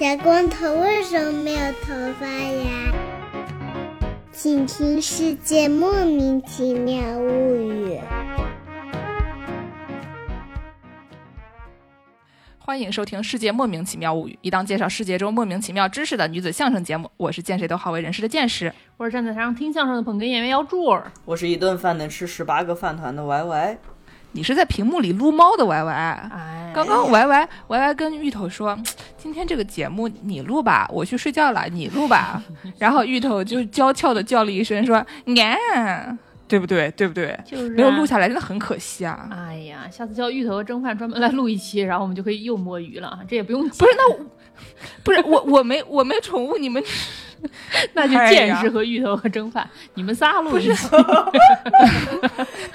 小光头为什么没有头发呀？请听《世界莫名其妙物语》。欢迎收听《世界莫名其妙物语》，一档介绍世界中莫名其妙知识的女子相声节目。我是见谁都好为人师的见识。我是站在台上听相声的捧哏演员姚柱儿。我是一顿饭能吃十八个饭团的 Y Y。你是在屏幕里撸猫的 Y Y。哎，刚刚 Y Y Y Y 跟芋头说，今天这个节目你录吧，我去睡觉了，你录吧。然后芋头就娇俏的叫了一声说，啊，对不对？对不对？就是啊没有录下来，真的很可惜啊。哎呀，下次叫芋头和蒸饭专门来录一期，然后我们就可以又摸鱼了，这也不用不是那我，不是我我没我没宠物，你们 那就见识和芋头和蒸饭，你们仨录一期。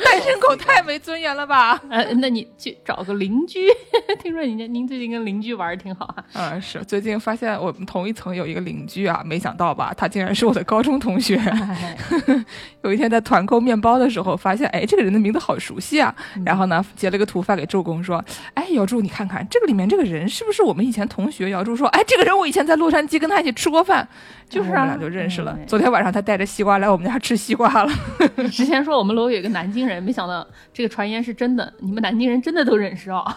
单身狗太没尊严了吧？呃，那你去找个邻居。听说您您最近跟邻居玩的挺好啊？嗯，是最近发现我们同一层有一个邻居啊，没想到吧，他竟然是我的高中同学。哎，有一天在团购面包的时候，发现哎，这个人的名字好熟悉啊。然后呢，截了个图发给周公说，哎，姚柱，你看看这个里面这个人是不是我们以前同学？姚柱说，哎，这个人我以前在洛杉矶跟他一起吃过饭，就是啊我们俩就认识了哎。昨天晚上他带着西瓜来我们家吃西瓜了。之前说我们楼有一个南京人，没想到这个传言是真的，你们南京人真的都认识哦。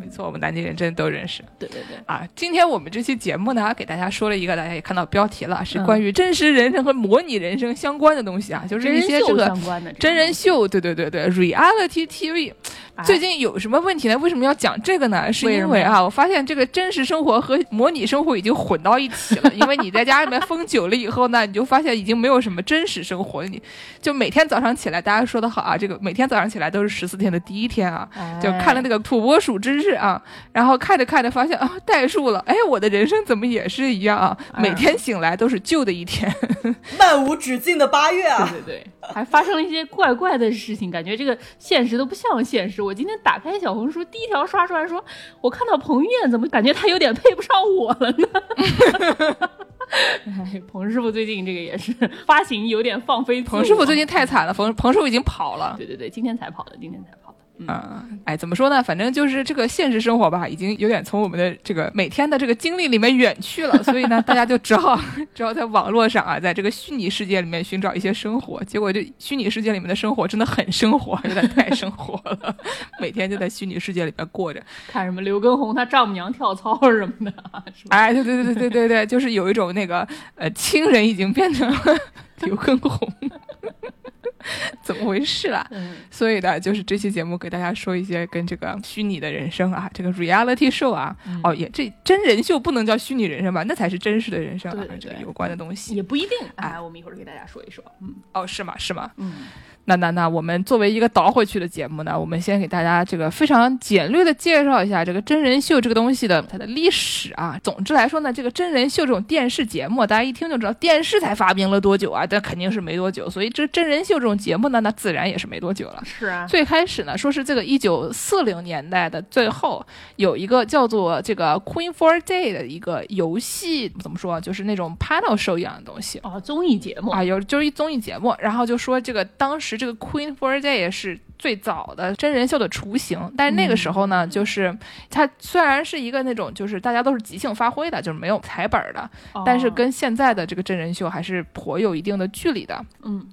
没错，我们南京人真的都认识。对对对，啊，今天我们这期节目呢，给大家说了一个，大家也看到标题了，是嗯关于真实人生和模拟人生相关的东西啊，就是一些这个相关的真人秀，对对对对，reality TV。哎最近有什么问题呢？为什么要讲这个呢？是因为啊，我发现这个真实生活和模拟生活已经混到一起了。因为你在家里面封久了以后呢，你就发现已经没有什么真实生活，你就每天早上起来，大家说的好啊，这个每天早上起来都是十四天的第一天啊，就看了那个土拨鼠之日啊，然后看着看着发现啊代数了，哎，我的人生怎么也是一样啊？每天醒来都是旧的一天，漫无止境的八月啊！对对对，还发生了一些怪怪的事情，感觉这个现实都不像现实。我今天打开小红书，第一条刷出来说，我看到彭于晏，怎么感觉他有点配不上我了呢？哎，彭师傅最近这个也是发型有点放飞。彭师傅最近太惨了，彭彭师傅已经跑了。对对对，今天才跑的，今天才跑的。嗯，嗯，哎，怎么说呢？反正就是这个现实生活吧，已经有点从我们的这个每天的这个经历里面远去了，所以呢，大家就只好 只好在网络上啊，在这个虚拟世界里面寻找一些生活。结果这虚拟世界里面的生活真的很生活，有点太生活了，每天就在虚拟世界里面过着。看什么刘畊宏他丈母娘跳操什么的？哎，对对对对对对对，就是有一种那个呃，亲人已经变成了 刘畊宏，怎么回事啦？嗯，所以呢，就是这期节目给大家说一些跟这个虚拟的人生啊，这个 reality show 啊，嗯哦，也这真人秀不能叫虚拟人生吧，那才是真实的人生啊，对对对这个有关的东西。也不一定。哎，我们一会儿给大家说一说。嗯哦，是吗？是吗？嗯，那那那，我们作为一个倒回去的节目呢，我们先给大家这个非常简略的介绍一下这个真人秀这个东西的它的历史啊。总之来说呢，这个真人秀这种电视节目，大家一听就知道电视才发明了多久啊，但肯定是没多久，所以这真人秀这种节目呢，那自然也是没多久了。是啊。最开始呢，说是这个一九四零年代的最后有一个叫做这个 Queen for Day 的一个游戏，怎么说，就是那种 panel show 一样的东西。哦，综艺节目啊，有就是一综艺节目，然后就说这个当时这个 Queen for Day 也是最早的真人秀的雏形，但是那个时候呢，就是它虽然是一个那种就是大家都是即兴发挥的，就是没有台本儿的，但是哦跟现在的这个真人秀还是颇有一定的距离的。嗯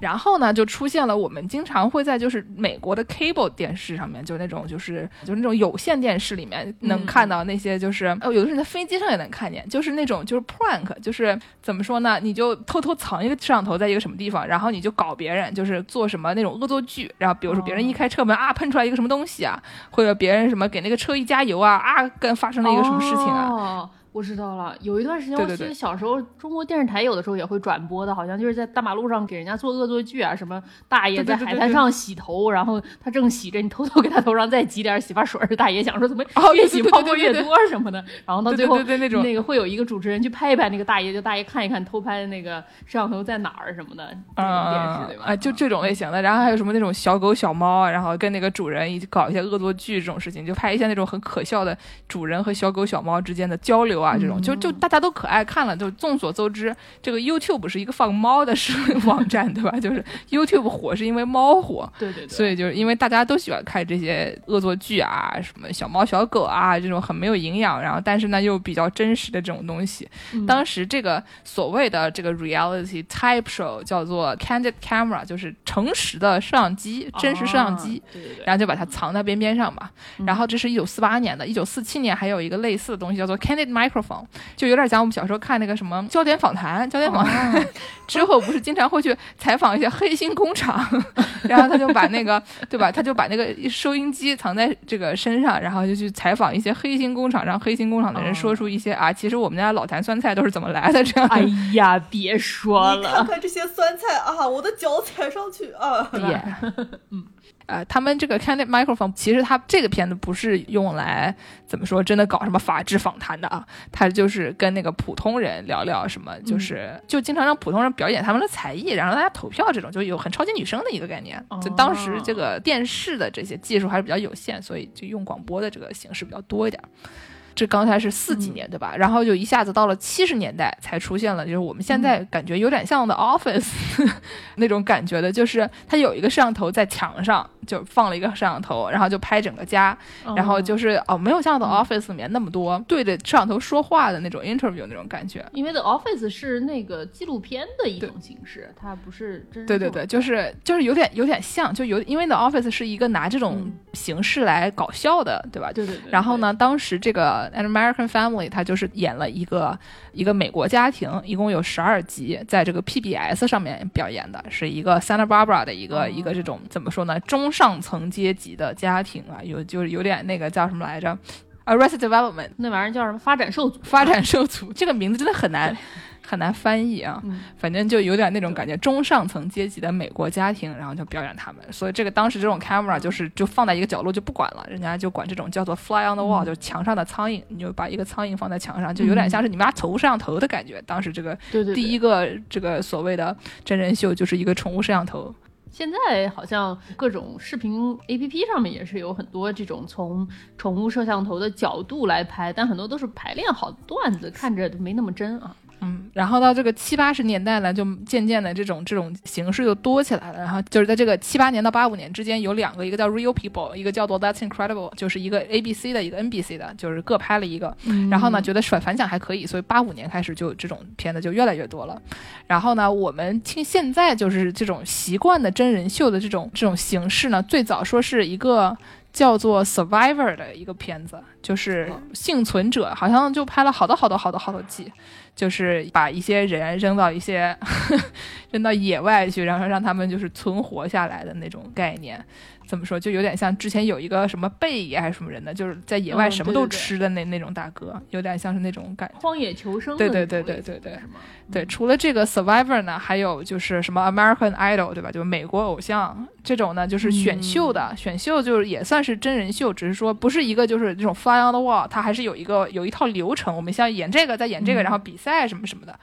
然后呢，就出现了我们经常会在就是美国的 cable 电视上面，就那种就是就是那种有线电视里面能嗯看到那些就是哦，有的是你在飞机上也能看见，就是那种就是 prank，就是怎么说呢？你就偷偷藏一个摄像头在一个什么地方，然后你就搞别人，就是做什么那种恶作剧，然后比如说别人一开车门、啊喷出来一个什么东西啊，或者别人什么给那个车一加油啊啊，跟发生了一个什么事情啊。哦，我知道了，有一段时间，我记得小时候中国电视台有的时候也会转播的，好像就是在大马路上给人家做恶作剧啊，什么大爷在海滩上洗头，然后他正洗着，你偷偷给他头上再挤点洗发水儿，大爷想说怎么哦越洗泡沫越多什么的，然后到最后对对对那个会有一个主持人去拍一拍那个大爷，就大爷看一看偷拍的那个摄像头在哪儿什么的，这种电视对吧？啊，就这种类型的，然后还有什么那种小狗小猫啊，然后跟那个主人一起搞一些恶作剧这种事情，就拍一些那种很可笑的主人和小狗小猫之间的交流啊，这种就就大家都可爱看了。就众所周知，这个 YouTube 是一个放猫的是网站，对吧？就是 YouTube 火是因为猫火，对对对，所以就是因为大家都喜欢看这些恶作剧啊，什么小猫小狗啊这种很没有营养，然后但是呢又比较真实的这种东西。嗯当时这个所谓的这个 reality type show 叫做 candid camera，就是诚实的摄像机，真实摄像机。啊对对对，然后就把它藏在边边上吧。然后这是一九四八年的，一九四七年还有一个类似的东西叫做 candid microphone，就有点像我们小时候看那个什么焦点访谈，焦点访谈、之后不是经常会去采访一些黑心工厂，然后他就把那个对吧，他就把那个收音机藏在这个身上，然后就去采访一些黑心工厂，让黑心工厂的人说出一些啊，其实我们家老坛酸菜都是怎么来的这样。哎呀，别说了你看，看这些酸菜啊，我的脚踩上去啊！耶，嗯，呃，他们这个 Candid Microphone，其实它这个片子不是用来怎么说，真的搞什么法制访谈的啊，它就是跟那个普通人聊聊什么，就是、就经常让普通人表演他们的才艺，然后大家投票，这种就有很超级女声的一个概念。就当时这个电视的这些技术还是比较有限，所以就用广播的这个形式比较多一点。这刚才是四几年对吧？然后就一下子到了七十年代才出现了，就是我们现在感觉有点像的 Office、那种感觉的，就是它有一个摄像头在墙上，就放了一个摄像头，然后就拍整个家，然后就是哦，没有像的 Office 里面那么多对着摄像头说话的那种 interview 那种感觉。因为 The Office 是那个纪录片的一种形式，它不是真实对对对，就是就是有点有点像，就有因为 The Office 是一个拿这种嗯形式来搞笑的，对吧？对对对。然后呢，当时这个 An American Family 它就是演了一个一个美国家庭，一共有十二集，在这个 PBS 上面表演的，是一个 Santa Barbara 的一个、哦一个这种怎么说呢，中上层阶级的家庭啊，有就是有点那个叫什么来着，Arrested Development 那玩意儿叫什么？发展受阻。发展受阻，这个名字真的很难。很难翻译啊，嗯反正就有点那种感觉，中上层阶级的美国家庭，然后就表演他们，所以这个当时这种 camera 就是就放在一个角落就不管了，人家就管这种叫做 fly on the wall，、嗯就是墙上的苍蝇，你就把一个苍蝇放在墙上，就有点像是你们家宠物摄像头的感觉。当时这个对对对，第一个这个所谓的真人秀就是一个宠物摄像头，现在好像各种视频 APP 上面也是有很多这种从宠物摄像头的角度来拍，但很多都是排练好的段子，看着没那么真啊。嗯，然后到这个七八十年代呢，就渐渐的这种这种形式就多起来了。然后就是在这个七八年到八五年之间，有两个，一个叫 Real People，一个叫做 That's Incredible，就是一个 ABC 的，一个 NBC 的，就是各拍了一个。然后呢，觉得反反响还可以，所以八五年开始就这种片子就越来越多了。然后呢，我们听现在就是这种习惯的真人秀的这种这种形式呢，最早说是一个。叫做 Survivor 的一个片子，就是幸存者，好像就拍了好多好多好多好多季，就是把一些人扔到一些 扔到野外去，然后让他们就是存活下来的那种概念。怎么说，就有点像之前有一个什么贝爷还是什么人的，就是在野外嗯什么都吃的那、那种大哥，有点像是那种感觉。荒野求生对对对对对对？对，除了这个 Survivor 呢，还有就是什么 American Idol，对吧？就是美国偶像这种呢，就是选秀的，选秀就是也算是真人秀，只是说不是一个就是这种 fly on the wall，它还是有一个有一套流程，我们像演这个再演这个，嗯然后比赛什么什么的，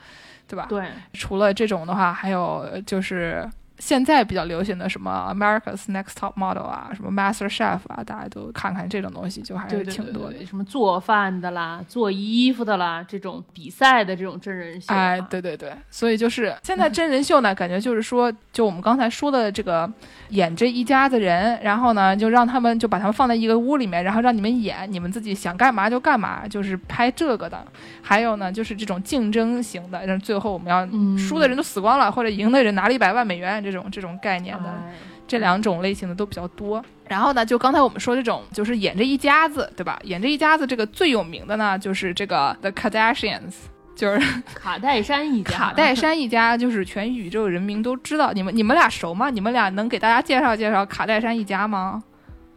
对吧？对，除了这种的话，还有就是现在比较流行的什么 America's Next Top Model 啊，什么 Master Chef 啊，大家都看看这种东西，就还是挺多的。对对，什么做饭的啦、做衣服的啦，这种比赛的这种真人秀啊，哎，对对对，所以就是现在真人秀呢，感觉就是说，就我们刚才说的这个演这一家子人，然后呢，就让他们就把他们放在一个屋里面，然后让你们演，你们自己想干嘛就干嘛，就是拍这个的。还有呢，就是这种竞争型的，让最后我们要嗯输的人都死光了，或者赢的人拿了一百万美元这种这种概念的。哎这两种类型的都比较多。然后呢，就刚才我们说这种，就是演这一家子，对吧？演这一家子，这个最有名的呢，就是这个 The Kardashians，就是 卡戴珊一家，卡戴珊一家，就是全宇宙人民都知道。你们你们俩熟吗？你们俩能给大家介绍介绍卡戴珊一家吗？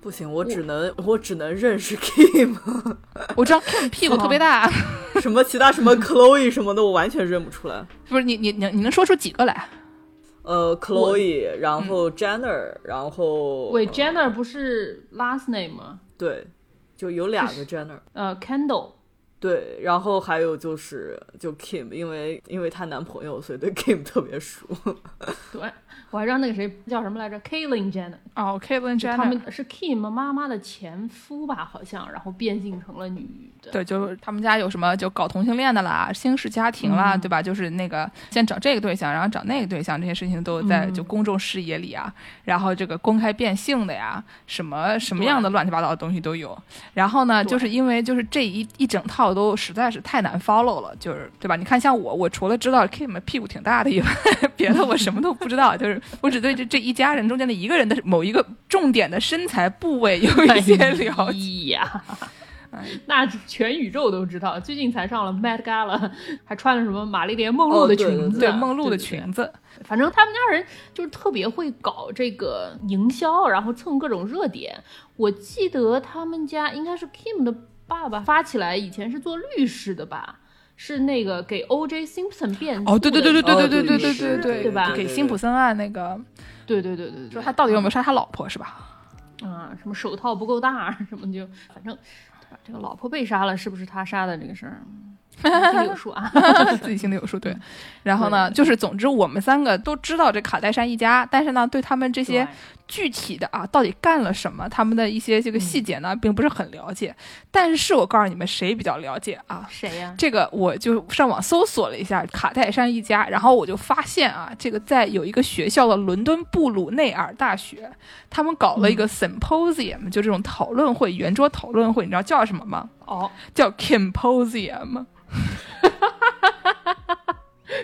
不行，我只能我只能认识 Kim，我知道 Kim 屁股特别大，什么其他什么 Chloe 什么的，我完全认不出来。不是你你你你能说出几个来？呃，Chloe，然后 Jenner，然后喂呃，Jenner 不是 last name 吗？对，就有两个 Jenner。呃，Kendall，对，然后还有就是就 Kim，因为因为她男朋友，所以对 Kim 特别熟。对，我还让那个谁叫什么来着，Caitlyn Jenner，哦，Caitlyn 他 Jenner，他们是 Kim 妈妈的前夫吧，好像，然后变性成了女的。对，就是他们家有什么就搞同性恋的啦，新式家庭啦，对吧？就是那个先找这个对象，然后找那个对象，这些事情都在就公众视野里啊。然后这个公开变性的呀，什么什么样的乱七八糟的东西都有。然后呢，就是因为就是这一一整套都实在是太难 follow 了，就是对吧？你看像我，我除了知道 Kim 屁股挺大的以外，别的我什么都不知道，就是我只对这这一家人中间的一个人的某一个重点的身材部位有一些了解。哎呀，那全宇宙都知道。最近才上了 Met Gala，还穿了什么玛丽莲梦露的哦对对裙子，对梦露的对对对裙子，反正他们家人就是特别会搞这个营销，然后蹭各种热点。我记得他们家应该是 Kim 的爸爸发起来，以前是做律师的吧？是那个给 O.J. Simpson 辩哦，对对对对对哦对对对对对对对对吧给辛普森案那个，对对对对对，说他到底有没有杀他老婆是吧？啊，什么手套不够大，什么就反正，对吧？这个老婆被杀了，是不是他杀的这个事儿，心里有数啊。自己心里有数，对。然后呢，就是总之我们三个都知道这卡戴珊一家，但是呢，对他们这些具体的啊，到底干了什么，他们的一些这个细节呢，并不是很了解。但是我告诉你们，谁比较了解啊？谁呀、这个我就上网搜索了一下卡戴珊一家，然后我就发现啊，这个在有一个学校的伦敦布鲁内尔大学，他们搞了一个 symposium，、就这种讨论会，圆桌讨论会，你知道叫什么吗？哦，叫 Kimposium。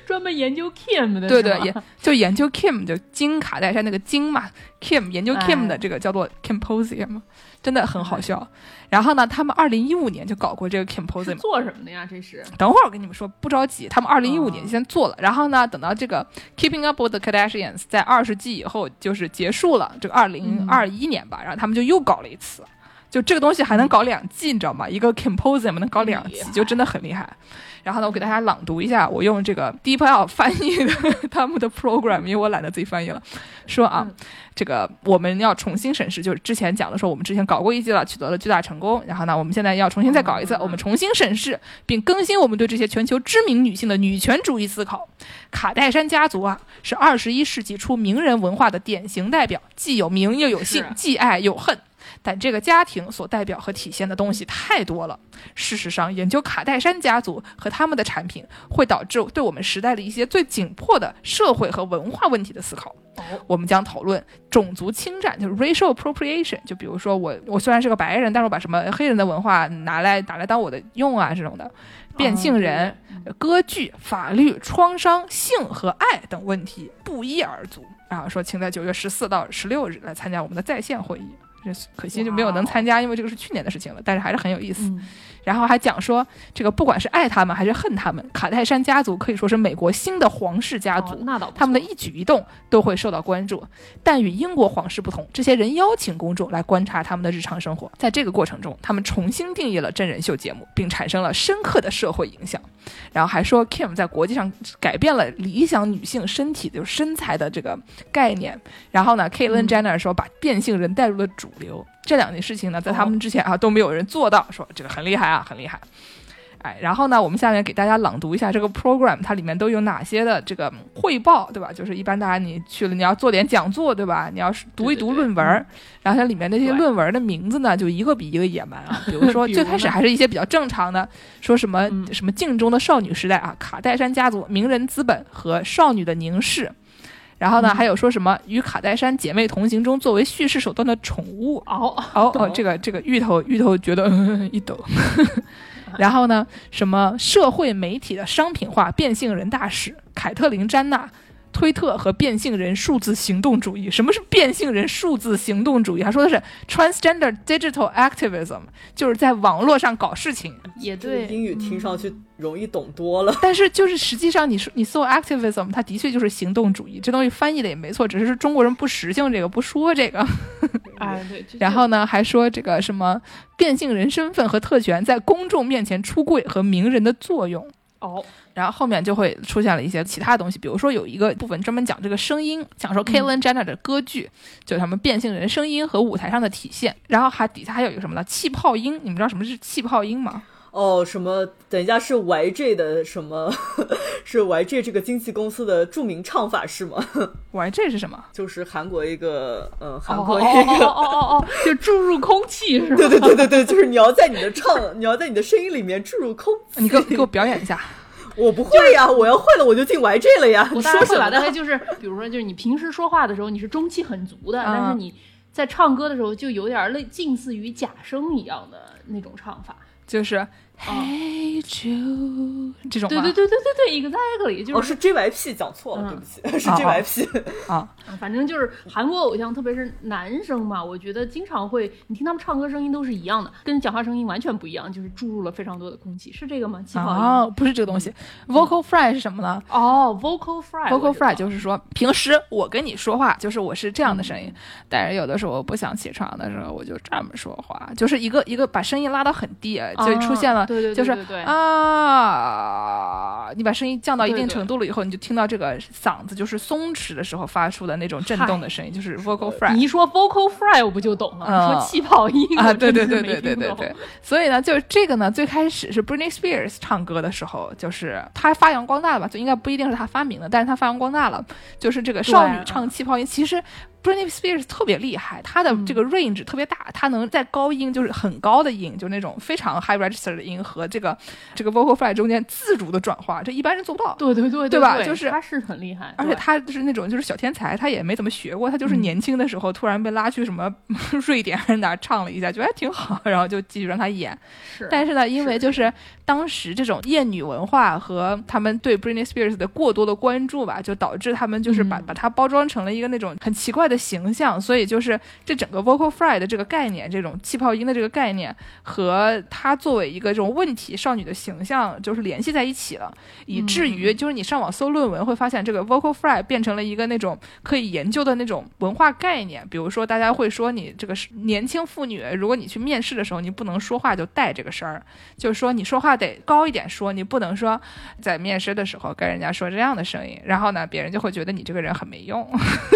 专门研究 Kim 的，对对，就研究 Kim，就金卡戴珊那个金嘛，Kim 研究 Kim 的哎这个叫做 Kimposium，真的很好笑。然后呢，他们二零一五年就搞过这个 Kimposium。做什么的呀？这是等会儿我跟你们说，不着急，他们二零一五哦年先做了，然后呢，等到这个 Keeping Up with the Kardashians 在二十季以后就是结束了，这个二零二一年吧，然后他们就又搞了一次，就这个东西还能搞两季，你知道吗？一个 Composium 能搞两季，就真的很厉害。然后呢，我给大家朗读一下，我用这个 DeepL 翻译的他们的 program，因为我懒得自己翻译了。说啊，嗯这个我们要重新审视，就是之前讲的说，我们之前搞过一季了，取得了巨大成功。然后呢，我们现在要重新再搞一次，嗯我们重新审视并更新我们对这些全球知名女性的女权主义思考。卡戴珊家族啊，是二十一世纪初名人文化的典型代表，既有名又有姓，既爱又恨。但这个家庭所代表和体现的东西太多了。事实上，研究卡戴珊家族和他们的产品，会导致对我们时代的一些最紧迫的社会和文化问题的思考。哦我们将讨论种族侵占，就是 racial appropriation。就比如说我，我虽然是个白人，但是我把什么黑人的文化拿来拿来当我的用啊，这种的。变性人、歌剧、法律、创伤、性和爱等问题不一而足。啊说，请在九月十四到十六日来参加我们的在线会议。这可惜就没有能参加，因为这个是去年的事情了，但是还是很有意思。嗯然后还讲说，这个不管是爱他们还是恨他们，卡戴珊家族可以说是美国新的皇室家族。哦那倒他们的一举一动都会受到关注，但与英国皇室不同，这些人邀请公众来观察他们的日常生活。在这个过程中，他们重新定义了真人秀节目，并产生了深刻的社会影响。然后还说，Kim 在国际上改变了理想女性身体就是身材的这个概念。然后呢，Caitlyn Jenner 说把变性人带入了主流。这两件事情呢，在他们之前啊都没有人做到，说这个很厉害啊，很厉害。哎，然后呢，我们下面给大家朗读一下这个 program，它里面都有哪些的这个汇报，对吧？就是一般大家你去了，你要做点讲座，对吧？你要是读一读对对对论文儿，然后它里面那些论文的名字呢，就一个比一个野蛮啊。比如说最开始还是一些比较正常的，说什么、嗯什么镜中的少女时代啊，卡戴珊家族、名人资本和少女的凝视。然后呢，嗯还有说什么与卡戴珊姐妹同行中作为叙事手段的宠物，哦，哦哦，这个这个芋头芋头觉得、嗯、一抖。然后呢，什么社会媒体的商品化变性人大使凯特琳·詹娜。推特和变性人数字行动主义，什么是变性人数字行动主义？他说的是 transgender digital activism，就是在网络上搞事情。也对，英语听上去容易懂多了。但是就是实际上你说你搜 activism，它的确就是行动主义，这东西翻译的也没错，只是中国人不实行这个，不说这个。哎对，然后呢，还说这个什么变性人身份和特权在公众面前出柜和名人的作用。哦，然后后面就会出现了一些其他东西，比如说有一个部分专门讲这个声音，讲说 Caitlyn Jenner 的歌剧，就是他们变性人声音和舞台上的体现。然后还底下还有一个什么呢？气泡音，你们知道什么是气泡音吗？哦，什么？等一下是 YG 的什么？是 YG 这个经纪公司的著名唱法是吗？YG 是什么？就是韩国一个，嗯，韩哦国一哦个，哦哦哦，就注入空气是吧？对对对对对，就是你要在你的唱，你要在你的声音里面注入空气。你给我给我表演一下。我不会呀，我要会了我就进 YG 了呀。我当然会吧？大概就是，比如说，就是你平时说话的时候，你是中气很足的，嗯但是你在唱歌的时候，就有点类近似于假声一样的那种唱法。就是、Hey Jude 这种？对对对对对对，exactly，就哦，是是 JYP 讲错了，嗯对不起，是哦 JYP。啊，反正就是韩国偶像，特别是男生嘛，我觉得经常会，你听他们唱歌声音都是一样的，跟讲话声音完全不一样，就是注入了非常多的空气，是这个吗？气泡音。哦，不是这个东西。Vocal fry 是什么呢哦，vocal fry。？Vocal fry 就是说，平时我跟你说话，就是我是这样的声音，但是有的时候我不想起床的时候，我就这么说话，就是一个一个把声音拉到很低，就出现了，啊对对对就是啊，你把声音降到一定程度了以后，你就听到这个嗓子就是松弛的时候发出的那种震动的声音，就是 vocal fry。你一说 vocal fry，我不就懂了？嗯你说气泡音啊，对对对对对对对，所以呢，就是这个呢，最开始是 Britney Spears 唱歌的时候，就是他发扬光大了吧，就应该不一定是他发明的，但是他发扬光大了，就是这个少女唱气泡音，其实。Britney Spears 特别厉害，她的这个 range 特别大，她能在高音就是很高的音，就那种非常 high register 的音和这个这个 vocal fry 中间自主的转化，这一般人做不到。对对对对吧？就是他是很厉害，而且对。他就是那种就是小天才，他也没怎么学过，他就是嗯。年轻的时候突然被拉去什么 瑞典还是哪唱了一下，觉得还挺好，然后就继续让他演。是，但是呢，因为就是当时这种艳女文化和他们对 Britney Spears 的过多的关注吧，就导致他们就是把、嗯。把它包装成了一个那种很奇怪的形象，所以就是这整个 vocal fry 的这个概念，这种气泡音的这个概念和它作为一个这种问题少女的形象就是联系在一起了，以至于就是你上网搜论文会发现，这个 vocal fry 变成了一个那种可以研究的那种文化概念。比如说，大家会说你这个是年轻妇女，如果你去面试的时候，你不能说话就带这个声儿，就是说你说话得高一点说，你不能说在面试的时候跟人家说这样的声音，然后呢，别人就会觉得你这个人很没用，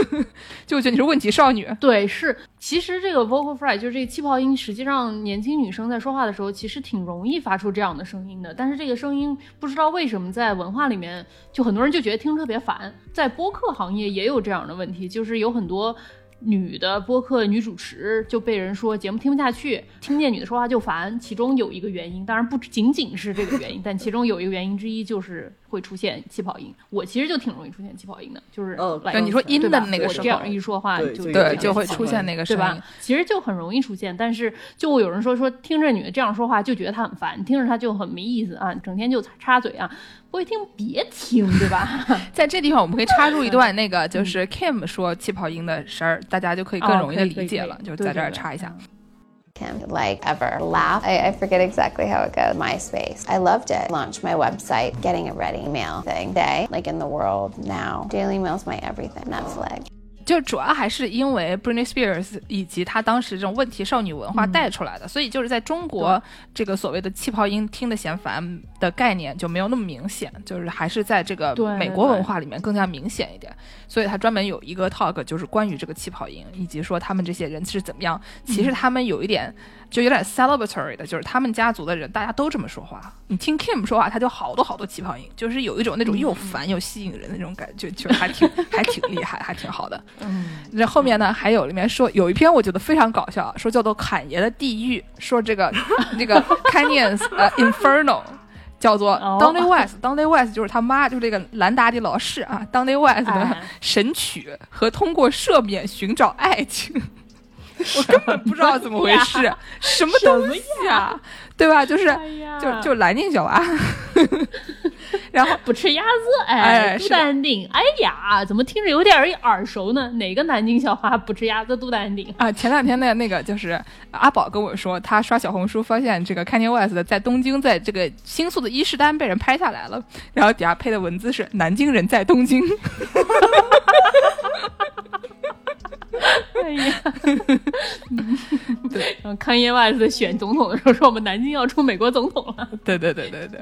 就觉得你是问题少女。对，是，其实这个 vocal fry 就是这个气泡音，实际上年轻女生在说话的时候，其实挺容易发出这样的声音的。但是这个声音不知道为什么在文化里面，就很多人就觉得听着特别烦。在播客行业也有这样的问题，就是有很多。女的播客女主持就被人说节目听不下去，听见女的说话就烦。其中有一个原因，当然不仅仅是这个原因，但其中有一个原因之一就是会出现气泡音。我其实就挺容易出现气泡音的，就是哦来对你说音的那个时候我这样一说话对就对，就会出现那个对吧声音。？其实就很容易出现，但是就会有人说说听着女的这样说话就觉得她很烦，听着她就很没意思啊，整天就插嘴啊，不会听别听，对吧？在这地方，我们可以插入一段那个，就是 Kim 说气泡音的声儿，大就可以更容易的哦可以可以理解了。可以就在这儿对对对插一下。 can like ever laugh. I, I forget exactly how it goes. MySpace. I loved it. Launched my website, getting it ready, mail thing. Day, like in the world now. Daily Mail's my everything. Netflix. 就主要还是因为 Britney Spears 以及她当时这种问题少女文化带出来的，所以就是在中国这个所谓的气泡音听得嫌烦的概念就没有那么明显，就是还是在这个美国文化里面更加明显一点。所以他专门有一个 talk 就是关于这个气泡音，以及说他们这些人是怎么样。其实他们有一点就有点 celebratory 的，就是他们家族的人大家都这么说话。你听 Kim 说话，他就好多好多气泡音，就是有一种那种又烦又吸引人的那种感觉，就还挺 还挺厉害，还挺好的。嗯，那后面呢，还有里面说有一篇我觉得非常搞笑，说叫做侃爷的地狱，说这个 这个 Canyons 呃 Inferno。叫做哦 Donny West，Donny West 就是他妈，就是这个兰达的老师啊，Donny West 的哎神曲和通过赦免寻找爱情，我根本不知道怎么回事，什么东西啊，对吧？就是哎就就蓝静小娃，然后不吃鸭子，哎哎，是的杜丹丁，哎呀，怎么听着有点耳熟呢？哪个南京小花不吃鸭子？杜淡定，啊，前两天的那个就是阿宝跟我说，他刷小红书发现这个 Kanye West 在东京在这个新宿的伊势丹被人拍下来了，然后底下配的文字是“南京人在东京”。哎呀，对，然后康耶万斯选总统的时候说我们南京要出美国总统了，对对对对对，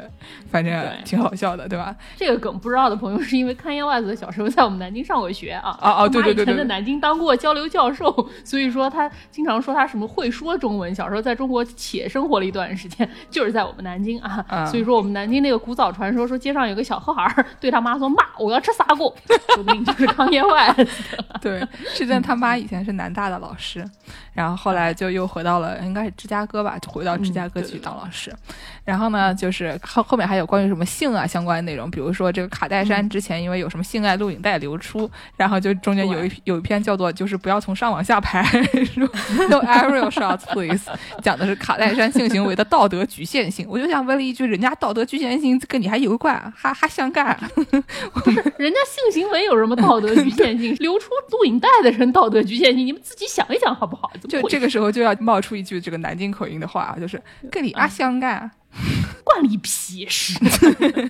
反正对。挺好笑的，对吧？这个梗不知道的朋友是因为康耶万斯小时候在我们南京上过学啊，哦哦对对对对他妈以前在南京当过交流教授，所以说他经常说他什么会说中文，小时候在中国且生活了一段时间，就是在我们南京啊，嗯所以说我们南京那个古早传说说街上有个小河孩儿对他妈说妈我要吃砂锅，说不定就是康耶万斯。对，是真的，他妈以前是南大的老师，然后后来就又回到了应该是芝加哥吧，就回到芝加哥去当老师。然后呢，就是后后面还有关于什么性啊相关的内容，比如说这个卡戴珊之前因为有什么性爱录影带流出，然后就中间有一有一篇叫做就是不要从上往下拍说，No aerial shots please，讲的是卡戴珊性行为的道德局限性。我就想问了一句，人家道德局限性跟你还有关，还还相干？不 是人家性行为有什么道德局限性？流出录影带的人道德局限性，你们自己想一想好不好？就这个时候就要冒出一句这个南京口音的话，啊就是跟你啊相干。关你屁事！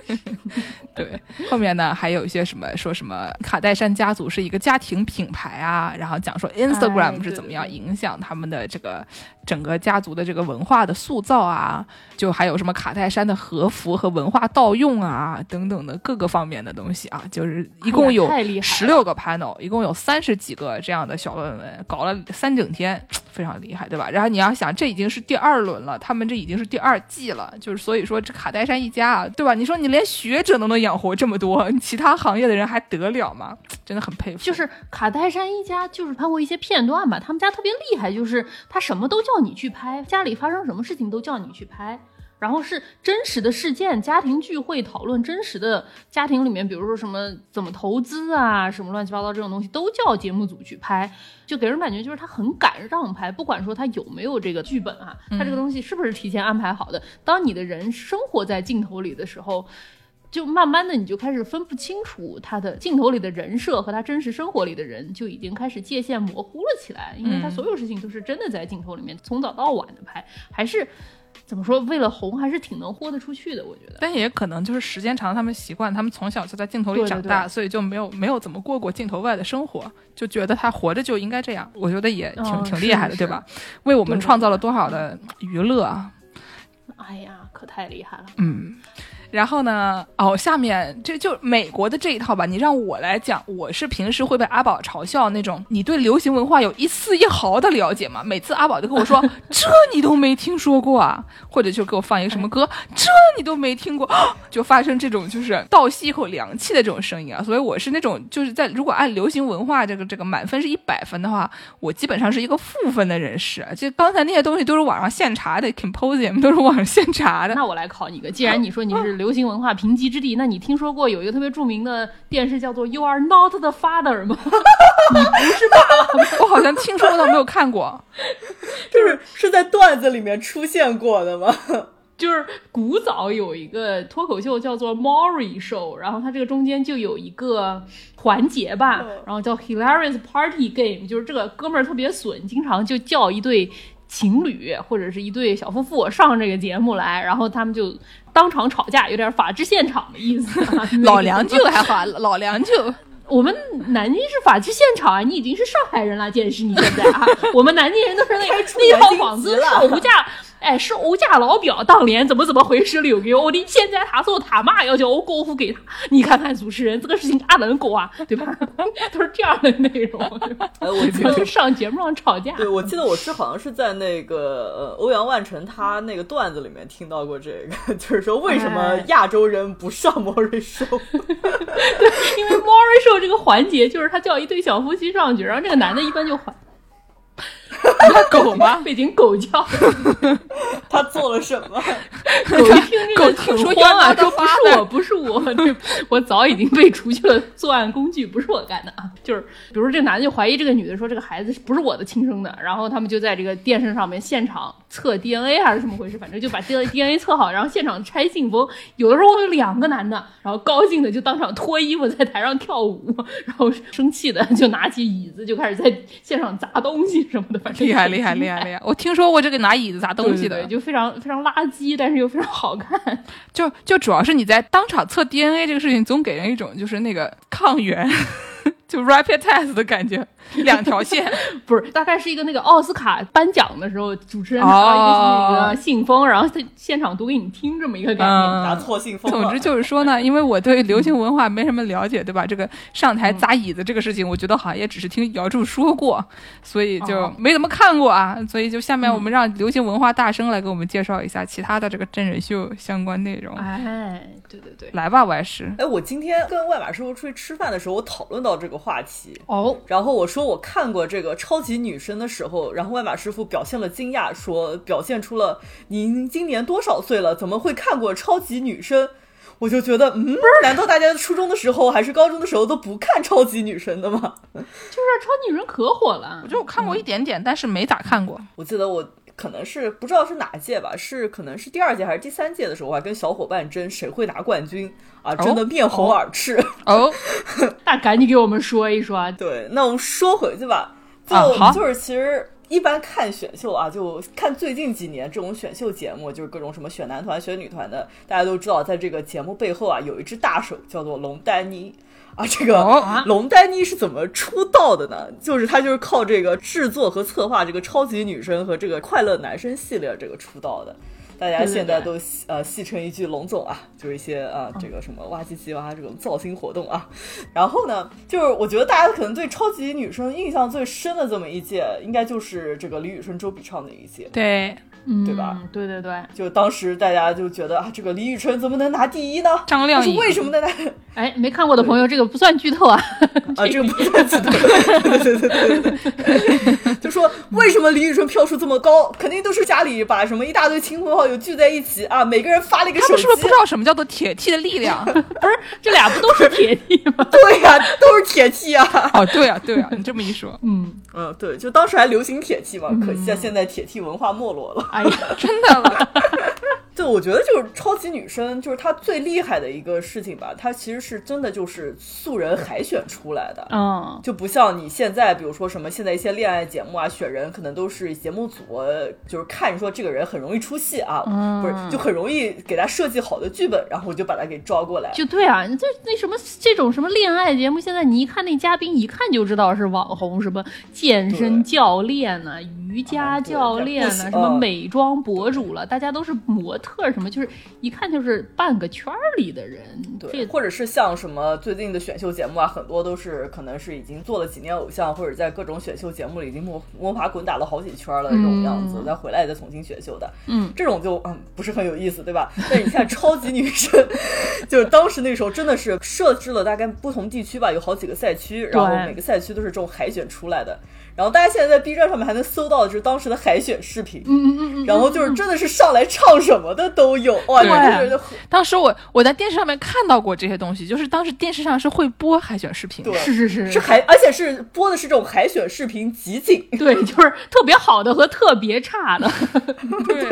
对，后面呢还有一些什么说什么卡戴珊家族是一个家庭品牌啊，然后讲说 Instagram 是怎么样影响他们的这个整个家族的这个文化的塑造啊，就还有什么卡戴珊的和服和文化盗用啊等等的各个方面的东西啊，就是一共有十六个 panel，一共有三十几个这样的小论文，搞了三整天，非常厉害，对吧？然后你要想，这已经是第二轮了，他们这已经是第二季了，就是所以说这卡戴珊一家啊，对吧？你说你连学者都能养活这么多，其他行业的人还得了吗？真的很佩服。就是卡戴珊一家，就是拍过一些片段吧，他们家特别厉害，就是他什么都叫你去拍，家里发生什么事情都叫你去拍。然后是真实的事件，家庭聚会讨论真实的家庭里面，比如说什么怎么投资啊，什么乱七八糟这种东西，都叫节目组去拍，就给人感觉就是他很敢让拍，不管说他有没有这个剧本啊，他这个东西是不是提前安排好的。当你的人生活在镜头里的时候，就慢慢的你就开始分不清楚他的镜头里的人设和他真实生活里的人就已经开始界限模糊了起来，因为他所有事情都是真的在镜头里面从早到晚的拍，还是怎么说为了红还是挺能豁得出去的，我觉得。但也可能就是时间长，他们习惯，他们从小就在镜头里长大，对所以就没有没有怎么过过镜头外的生活，就觉得他活着就应该这样。我觉得也挺、哦挺厉害的，是对吧？为我们创造了多少的娱乐啊！哎呀，可太厉害了！嗯，然后呢？哦，下面这就美国的这一套吧。你让我来讲，我是平时会被阿宝嘲笑那种，你对流行文化有一丝一毫的了解吗？每次阿宝就跟我说，这你都没听说过啊，或者就给我放一个什么歌，这你都没听过，就发生这种就是倒吸一口凉气的这种声音啊。所以我是那种就是在如果按流行文化这个这个满分是一百分的话，我基本上是一个负分的人士。就刚才那些东西都是网上现查的，Composium 都是网上现查的。那我来考你一个，既然你说你是流行文化贫瘠之地，那你听说过有一个特别著名的电视叫做《You Are Not the Father》吗？你不是吧 我好像听说过，但没有看过。就是是在段子里面出现过的吗？就是古早有一个脱口秀叫做 Maury Show，然后它这个中间就有一个环节吧，然后叫 Hilarious Party Game，就是这个哥们儿特别损，经常就叫一对情侣或者是一对小夫妇上这个节目来，然后他们就当场吵架，有点法制现场的意思、啊。老梁舅还好，老梁舅 我们南京是法制现场啊，你已经是上海人了，见识你现在啊，我们南京人都是那个那套房子南京籍了。是欧家，哎，是欧家老表当年怎么怎么回事留给我的，现在他说他妈要叫我过户给他，你看看主持人这个事情哪能过啊，对吧？都是这样的内容，对吧？哎，我记得上节目上吵架，对，我记得我是好像是在那个呃欧阳万成他那个段子里面听到过这个，就是说为什么哎亚洲人不上莫瑞秀？因为 Maury Show 这个环节就是他叫一对小夫妻上去，然后这个男的一般就还 狗吗？背景狗叫，他做了什么？狗一听 这个狗听说很慌啊，说不是我，不是我，这我早已经被除去了作案工具，不是我干的啊。就是比如说这个男的就怀疑这个女的说这个孩子不是我的亲生的，然后他们就在这个电视上面现场测 DNA 还是怎么回事，反正就把 D DNA 测好，然后现场拆信封。有的时候有两个男的，然后高兴的就当场脱衣服在台上跳舞，然后生气的就拿起椅子就开始在现场砸东西什么的，反正厉害厉害厉害厉害！我听说过这个拿椅子砸东西的，对对对就非常非常垃圾，但是又非常好看。就就主要是你在当场测 DNA 这个事情，总给人一种就是那个抗原就 rapid test 的感觉，两条线。不是，大概是一个那个奥斯卡颁奖的时候，主持人拿到一个那个信封，然后在现场读给你听，这么一个概念。拿错信封。总之就是说呢，因为我对流行文化没什么了解，对吧？这个上台砸椅子这个事情，我觉得好像也只是听姚柱说过，所以就哦没怎么看过啊。所以就下面我们让流行文化大生来给我们介绍一下其他的这个真人秀相关内容。哎，对对对，来吧，外师。哎，我今天跟外马师傅出去吃饭的时候，我讨论到这个话题。哦，然后我说我看过这个超级女生的时候，然后外马师傅表现了惊讶，说表现出了您今年多少岁了，怎么会看过超级女生？我就觉得，嗯，难道大家初中的时候还是高中的时候都不看超级女生的吗？就是超级女人可火了我。觉得我看过一点点，但是没咋看过。我记得我可能是不知道是哪届吧，是可能是第二届还是第三届的时候，我还跟小伙伴争谁会拿冠军啊，争得面红耳赤。哦，那赶紧给我们说一说啊！对，那我们说回去吧，就、就是其实一般看选秀啊，就看最近几年这种选秀节目，就是各种什么选男团、选女团的，大家都知道，在这个节目背后啊，有一只大手叫做龙丹妮。啊，这个哦龙丹妮是怎么出道的呢？就是她就是靠这个制作和策划这个超级女生和这个快乐男生系列这个出道的。大家现在都戏呃戏称一句龙总啊，就是一些啊这个什么哇唧唧哇这种造星活动啊。然后呢，就是我觉得大家可能对超级女生印象最深的这么一届，应该就是这个李宇春、周笔畅那一届。对，嗯，对吧？对对对，就当时大家就觉得啊，这个李宇春怎么能拿第一呢？张靓颖为什么能拿？哎，没看过的朋友，这个不算剧透啊。啊，这个不算剧透，对对对对对对，就说为什么李宇春票数这么高，肯定都是家里把什么一大堆亲朋好友聚在一起啊，每个人发了一个手机，他们是不是不知道什么叫做铁 T 的力量？不是，这俩不都是铁 T 吗？对呀、都是铁 T 啊。哦，对啊，对啊，你这么一说，嗯，嗯，对，就当时还流行铁器嘛，可惜啊，现在铁器文化没落了。哎呀，真的了。对，我觉得就是超级女生，就是她最厉害的一个事情吧，她其实是真的就是素人海选出来的。嗯，就不像你现在，比如说什么现在一些恋爱节目啊，选人可能都是节目组呃就是看说这个人很容易出戏啊，嗯不是就很容易给他设计好的剧本，然后我就把他给招过来。就对啊，这那什么这种什么恋爱节目，现在你一看那嘉宾，一看就知道是网红，什么健身教练呐、瑜伽教练呐、对什么嗯美妆博主了，大家都是模特儿什么，就是一看就是半个圈儿里的人。对，或者是像什么最近的选秀节目啊，很多都是可能是已经做了几年偶像，或者在各种选秀节目里已经摸摸爬滚打了好几圈了这种样子，嗯再回来再重新选秀的。嗯，这种就嗯不是很有意思，对吧？但你看超级女生，就是当时那时候真的是设置了大概不同地区吧，有好几个赛区，然后每个赛区都是这种海选出来的。然后大家现在在 B 站上面还能搜到，就是当时的海选视频，嗯嗯嗯嗯，然后就是真的是上来唱什么的都有，哇，对。真的是当时我我在电视上面看到过这些东西，就是当时电视上是会播海选视频的。对是是是。是海，而且是播的是这种海选视频集锦，对，就是特别好的和特别差的，对，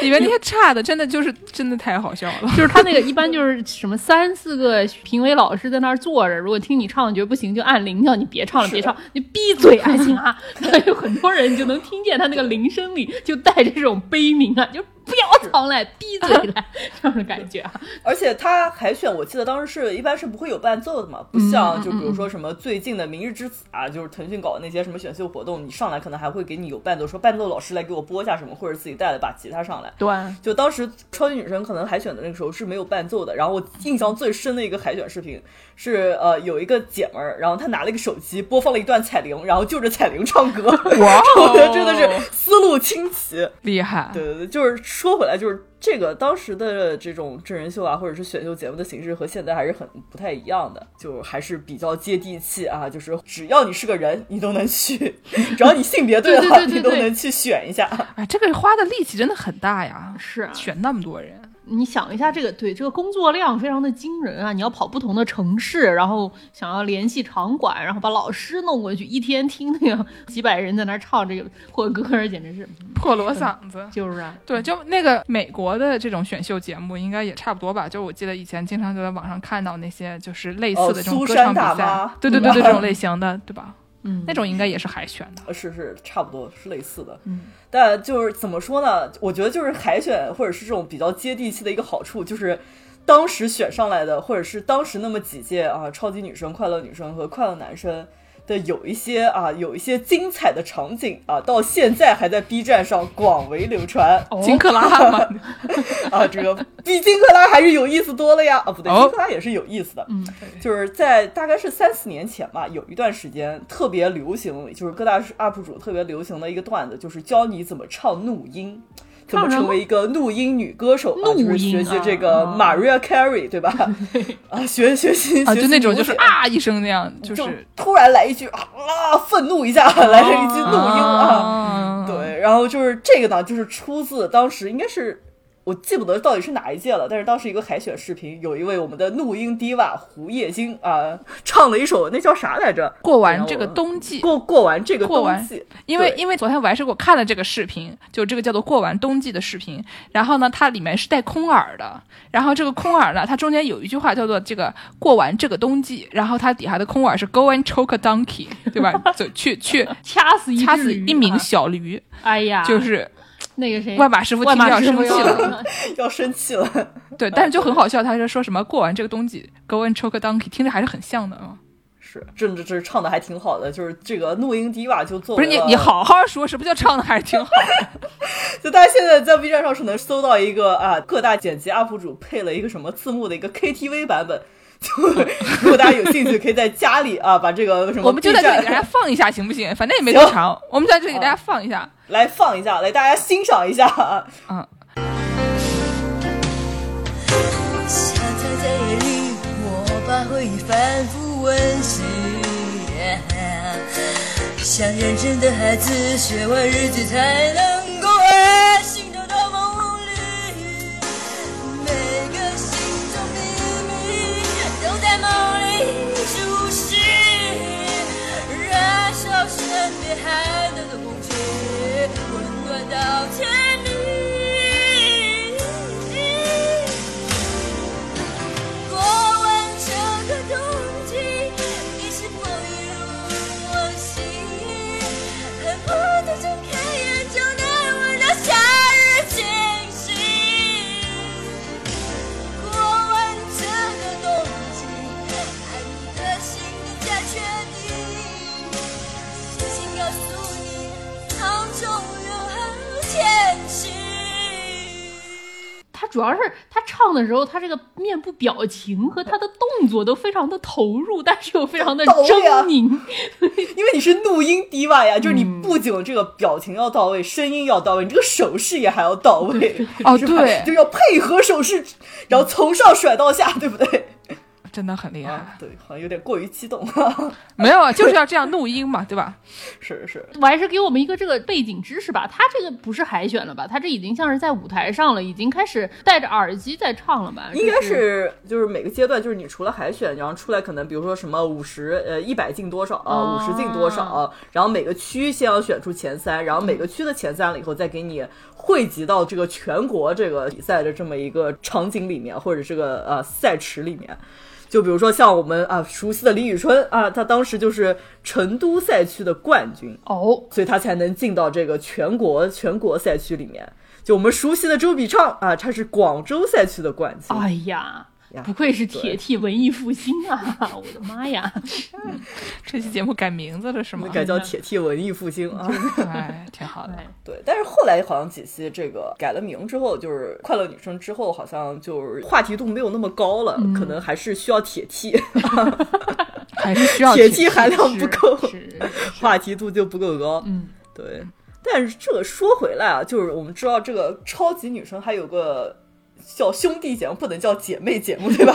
里面那些差的真的就是真的太好笑了。就是他那个一般就是什么三四个评委老师在那儿坐着，如果听你唱觉得不行，就按铃，叫你别唱了，别唱，你闭嘴还 啊。那有很多人就能听见他那个铃声里就带着这种悲鸣啊，就不要唱来，闭嘴来 这样的感觉啊。而且他海选，我记得当时是一般是不会有伴奏的嘛，不像就比如说什么最近的《明日之子》啊，就是腾讯搞的那些什么选秀活动，你上来可能还会给你有伴奏，说伴奏老师来给我播一下什么，或者自己带了把吉他上来。对，就当时超级女生可能海选的那个时候是没有伴奏的，然后我印象最深的一个海选视频是呃有一个姐们儿，然后她拿了一个手机播放了一段彩铃，然后就着彩铃唱歌，哇我觉得真的是思路清奇。厉害！对对对，就是说回来，就是这个当时的这种真人秀啊，或者是选秀节目的形式和现在还是很不太一样的，就还是比较接地气啊。就是只要你是个人，你都能去；只要你性别对了，对对对对你都能去选一下。哎，这个花的力气真的很大呀，是啊选那么多人。你想一下，这个对这个工作量非常的惊人啊！你要跑不同的城市，然后想要联系场馆，然后把老师弄过去，一天听那个几百人在那儿唱这个破歌，简直是破锣嗓子。就是啊，对，就那个美国的这种选秀节目，应该也差不多吧。就我记得以前经常就在网上看到那些就是类似哦的这种歌唱比赛，对对对对，这种类型的，对吧？嗯，那种应该也是海选的。呃是是差不多是类似的，嗯，但就是怎么说呢？我觉得就是海选或者是这种比较接地气的一个好处，就是当时选上来的，或者是当时那么几届啊，超级女生、快乐女生和快乐男生的有一些啊，有一些精彩的场景啊，到现在还在 B 站上广为流传。金克拉嘛，啊，这个比金克拉还是有意思多了呀！啊，不对，哦金克拉也是有意思的。嗯，就是在大概是三四年前吧，有一段时间特别流行，就是各大 UP 主特别流行的一个段子，就是教你怎么唱怒音。怎么成为一个怒音女歌手啊？就是学习啊这个啊 Maria Carey，对吧？啊，学学习啊，就那种就是啊一声那样，就就是突然来一句啊啊，愤怒一下，来了一句怒音啊。啊，对，然后就是这个呢，就是出自当时应该是我记不得到底是哪一届了，但是当时一个海选视频，有一位我们的怒音 diva 胡叶晶啊，唱了一首那叫啥来着？过完这个冬季，过过完这个冬过完季，因为因为昨天我还是给我看了这个视频，就这个叫做过完冬季的视频，然后呢，它里面是带空耳的，然后这个空耳呢，它中间有一句话叫做这个过完这个冬季，然后它底下的空耳是 go and choke a donkey，对吧？就去去掐死一掐死一名啊小驴，哎呀，就是那个谁，万马师傅要马师傅生气了，要生气了。对，但是就很好笑，他是说什么过完这个冬季 go and choke a donkey，听着还是很像的啊。是，这这这唱的还挺好的，就是这个怒音 diva 就做不是你你好好说，什么叫唱的还是挺好的？就大家现在在 B 站上是能搜到一个啊，各大剪辑 UP 主配了一个什么字幕的一个 KTV 版本。就 如果大家有兴趣，可以在家里啊 把这个什么我们就在这里给大家放一下，行不行？反正也没多长，我们在这里给大家放一下。来放一下，来大家欣赏一下啊。像藏在夜里，我把回忆反复温习。像认真的孩子，学完日记才能烧身边的空气，温暖到天主要是他唱的时候，他这个面部表情和他的动作都非常的投入，但是又非常的狰狞。因为你是怒音 diva 呀，就是你不仅这个表情要到位，声音要到位，你这个手势也还要到位。对，就要配合手势，然后从上甩到下，对不对？真的很厉害。啊，对，好像有点过于激动。没有啊，就是要这样怒音嘛，对吧？是是，我还是给我们一个这个背景知识吧，他这个不是海选了吧？他这已经像是在舞台上了，已经开始戴着耳机在唱了吧？应该是就是每个阶段，就是你除了海选，然后出来可能比如说什么五十呃一百进多少啊，哦五十进多少啊，然后每个区先要选出前三，然后每个区的前三了以后，再给你汇集到这个全国这个比赛的这么一个场景里面，或者这个呃赛池里面。就比如说像我们啊熟悉的李宇春啊，她当时就是成都赛区的冠军，哦，所以他才能进到这个全国全国赛区里面。就我们熟悉的周笔畅啊，他是广州赛区的冠军。哎呀呀，不愧是铁 T 文艺复兴啊！我的妈呀，这期节目改名字了是吗？改叫铁 T 文艺复兴啊，哎，挺好的。哎对，但是后来好像几期这个改了名之后，就是快乐女生之后，好像就是话题度没有那么高了，可能还是需要铁 T，还是需要铁体 T 含量不够，话题度就不够高。嗯，对。但是这个说回来啊，就是我们知道这个超级女生还有个叫兄弟节目，不能叫姐妹节目，对吧？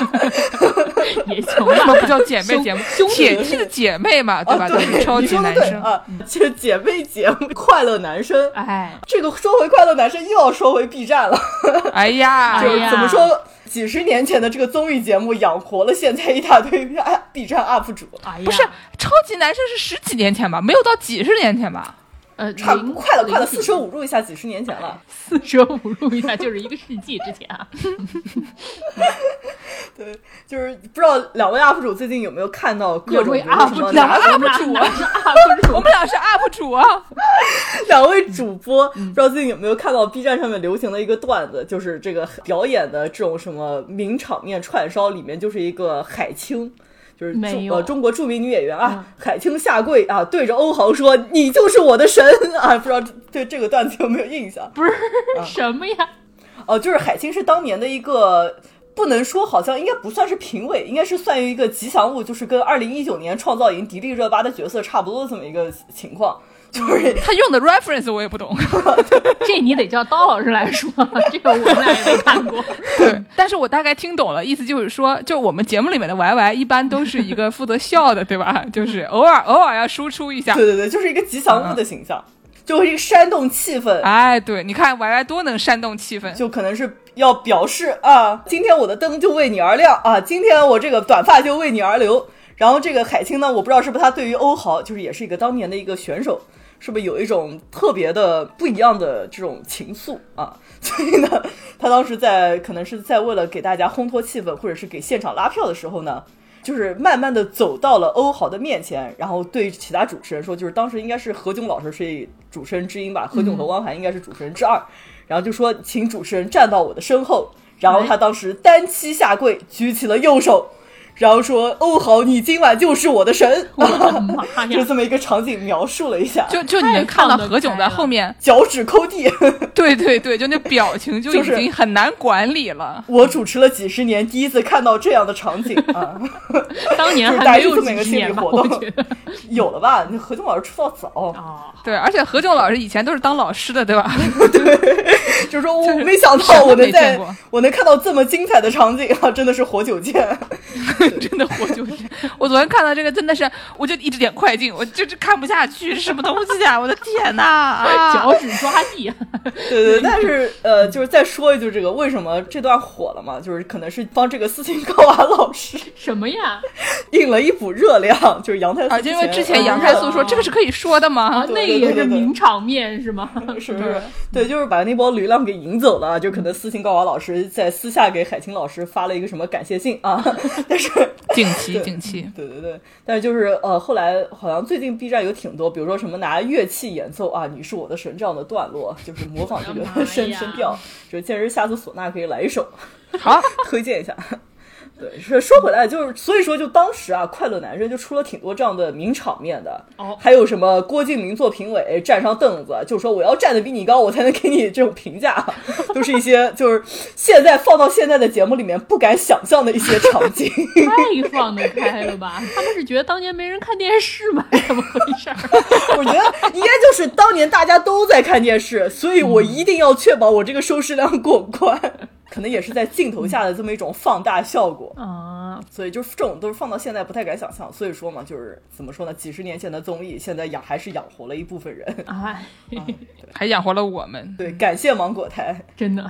也行什么吧。不叫姐妹节目？兄弟铁 T 的姐妹嘛，对吧？啊，都是超你级男生。啊，就是姐妹节目，快乐男生。哎，这个说回快乐男生，又要说回 B 站了。哎呀，就怎么说，几十年前的这个综艺节目养活了现在一大堆 B 站 UP 主，哎呀，不是超级男生是十几年前吧？没有到几十年前吧？呃，差零快了快了，四舍五入一下，几十年前了。四舍五入一下，就是一个世纪之前啊。对，就是不知道两位 UP 主最近有没有看到各种 UP 主啊 UP 主，我们俩是 UP 主啊，两位主播，不知道最近有没有看到 B 站上面流行的一个段子，就是这个表演的这种什么名场面串烧，里面就是一个海清。就是中呃中国著名女演员啊，海清下跪啊，对着欧豪说：“你就是我的神啊！”不知道对这个段子有没有印象？不是 什么呀？哦，就是海清是当年的一个，不能说好像应该不算是评委，应该是算于一个吉祥物，就是跟二零一九年创造营迪丽热巴的角色差不多的这么一个情况。就是 他用的 reference 我也不懂。这你得叫刀老师来说，这个我们俩也没看过。对，但是我大概听懂了，意思就是说，就我们节目里面的 Y Y 一般都是一个负责笑的，对吧？就是偶尔偶尔要输出一下。对对对，就是一个吉祥物的形象，就是一个煽动气氛。哎，对，你看 Y Y 多能煽动气氛，就可能是要表示啊，今天我的灯就为你而亮啊，今天我这个短发就为你而留。然后这个海清呢，我不知道是不是他对于欧豪，就是也是一个当年的一个选手，是不是有一种特别的不一样的这种情愫啊？所以呢，他当时在可能是在为了给大家烘托气氛，或者是给现场拉票的时候呢，就是慢慢的走到了欧豪的面前，然后对其他主持人说，就是当时应该是何炅老师是主持人之一吧，何炅和汪涵应该是主持人之二，然后就说请主持人站到我的身后，然后他当时单膝下跪，举起了右手。然后说：“欧豪，你今晚就是我的神！”我的妈就！这么一个场景描述了一下，就就你能看到何炅在后面，脚趾抠地。对对对，就那表情 就已就是经很难管理了。我主持了几十年，第一次看到这样的场景啊！当年还没有大家就这么一个心理活动。有了吧？那何炅老师出道早，哦，对，而且何炅老师以前都是当老师的，对吧？对就是说我没想到我能在我能看到这么精彩的场景啊！真的是活久见。真的活就是，我昨天看到这个真的是，我就一直点快进，我就是看不下去，什么东西啊？我的天呐！啊脚趾抓地，对对，但是呃，就是再说一句，这个为什么这段火了嘛？就是可能是帮这个斯琴高娃老师什么呀？印了一股热量，就是杨太素啊，就因为之前嗯杨太素说哦这个是可以说的啊，吗？那个也是名场面是吗？是不是？对，就是把那波流量给引走了。就可能斯琴高娃老师在私下给海清老师发了一个什么感谢信啊，但是 近期，对近期，对对对，但是就是呃，后来好像最近 B 站有挺多，比如说什么拿乐器演奏啊，你是我的神这样的段落，就是模仿这个声声调，就是见人下次唢呐可以来一首，好，推荐一下。对，是说回来就是，所以说就当时啊，快乐男生就出了挺多这样的名场面的，哦还有什么郭敬明做评委站上凳子，就说我要站得比你高，我才能给你这种评价，都是一些就是现在放到现在的节目里面不敢想象的一些场景。太放得开了吧？他们是觉得当年没人看电视吗？怎么回事儿？我觉得应该就是当年大家都在看电视，所以我一定要确保我这个收视量过关。可能也是在镜头下的这么一种放大效果，啊，所以就是这种都是放到现在不太敢想象。所以说嘛，就是怎么说呢？几十年前的综艺，现在养还是养活了一部分人。啊，还养活了我们。对，感谢芒果台。真的，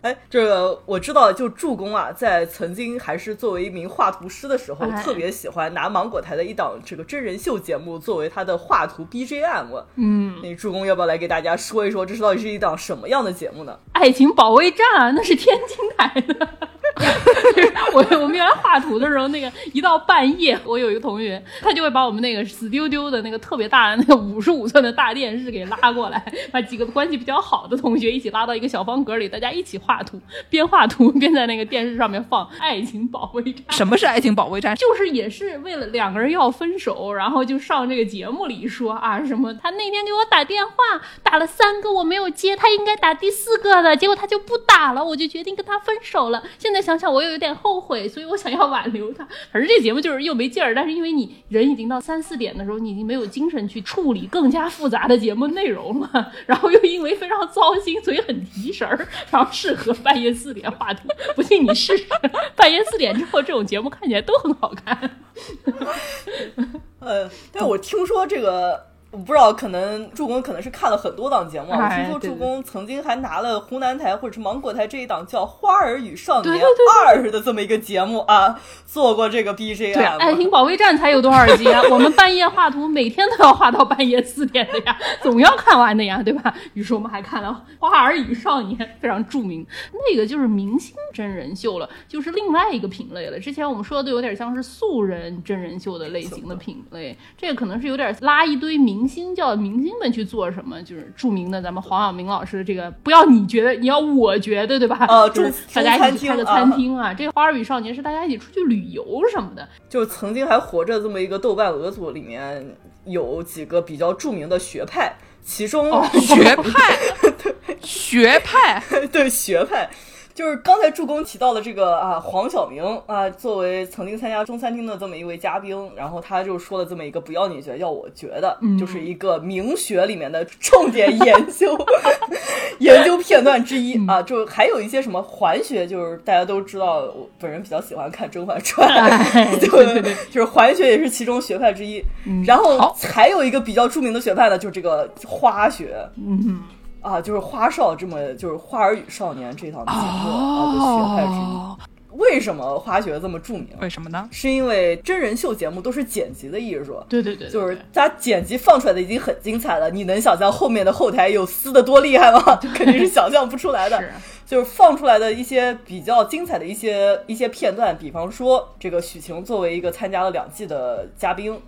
哎，这个我知道，就助攻啊，在曾经还是作为一名画图师的时候，哎特别喜欢拿芒果台的一档这个真人秀节目作为他的画图 BGM。嗯，那助攻要不要来给大家说一说，这是到底是一档什么样的节目呢？爱情保卫战啊，那是天津台的。我 我们原来画图的时候，那个一到半夜，我有一个同学，他就会把我们那个死丢丢的那个特别大的那个五十五寸的大电视给拉过来，把几个关系比较好的同学一起拉到一个小方格里，大家一起画图，边画图边在那个电视上面放《爱情保卫战》。什么是爱情保卫战？就是也是为了两个人要分手，然后就上这个节目里说啊什么，他那天给我打电话，打了三个我没有接，他应该打第四个的，结果他就不打了，我就决定跟他分手了。现在想想我又有点后悔，所以我想要挽留他。反正这节目就是又没劲儿，但是因为你人已经到三四点的时候，你已经没有精神去处理更加复杂的节目内容了，然后又因为非常糟心，所以很提神儿，然后适合半夜四点画图。不信你试试，半夜四点之后这种节目看起来都很好看。呃，但我听说这个我不知道，可能助攻可能是看了很多档节目听说助攻曾经还拿了湖南台或者是芒果台这一档叫《花儿与少年二》的这么一个节目啊，做过这个 BGM。对，爱情保卫战才有多少集啊？我们半夜画图，每天都要画到半夜四点的呀，总要看完的呀，对吧？于是我们还看了《花儿与少年》，非常著名。那个就是明星真人秀了，就是另外一个品类了。之前我们说的有点像是素人真人秀的类型的品类，这个可能是有点拉一堆明星，叫明星们去做什么，就是著名的咱们黄晓明老师的这个，不要你觉得，你要我觉得，对吧？呃就是大家一起去开个餐厅啊。这个《花儿与少年》是大家一起出去旅游什么的。就是曾经还活着这么一个豆瓣俄组里面有几个比较著名的学派，其中、哦 学派，学派，对学派。就是刚才助攻提到了这个啊，黄晓明啊，作为曾经参加中餐厅的这么一位嘉宾，然后他就说了这么一个“不要你觉得，要我觉得”，就是一个名学里面的重点研究 研究片段之一啊。就还有一些什么环学，就是大家都知道，我本人比较喜欢看《甄嬛传》，哎对对对对，就是环学也是其中学派之一。然后还有一个比较著名的学派呢，就是这个花学。嗯，啊，就是花少这么就是《花儿与少年》这档节目、啊的学派之一。哦，为什么花学这么著名？为什么呢？是因为真人秀节目都是剪辑的艺术。对对对，对就是它剪辑放出来的已经很精彩了，你能想象后面的后台有撕的多厉害吗？肯定是想象不出来的。是 就是放出来的一些比较精彩的一些一些片段，比方说这个许晴作为一个参加了两季的嘉宾，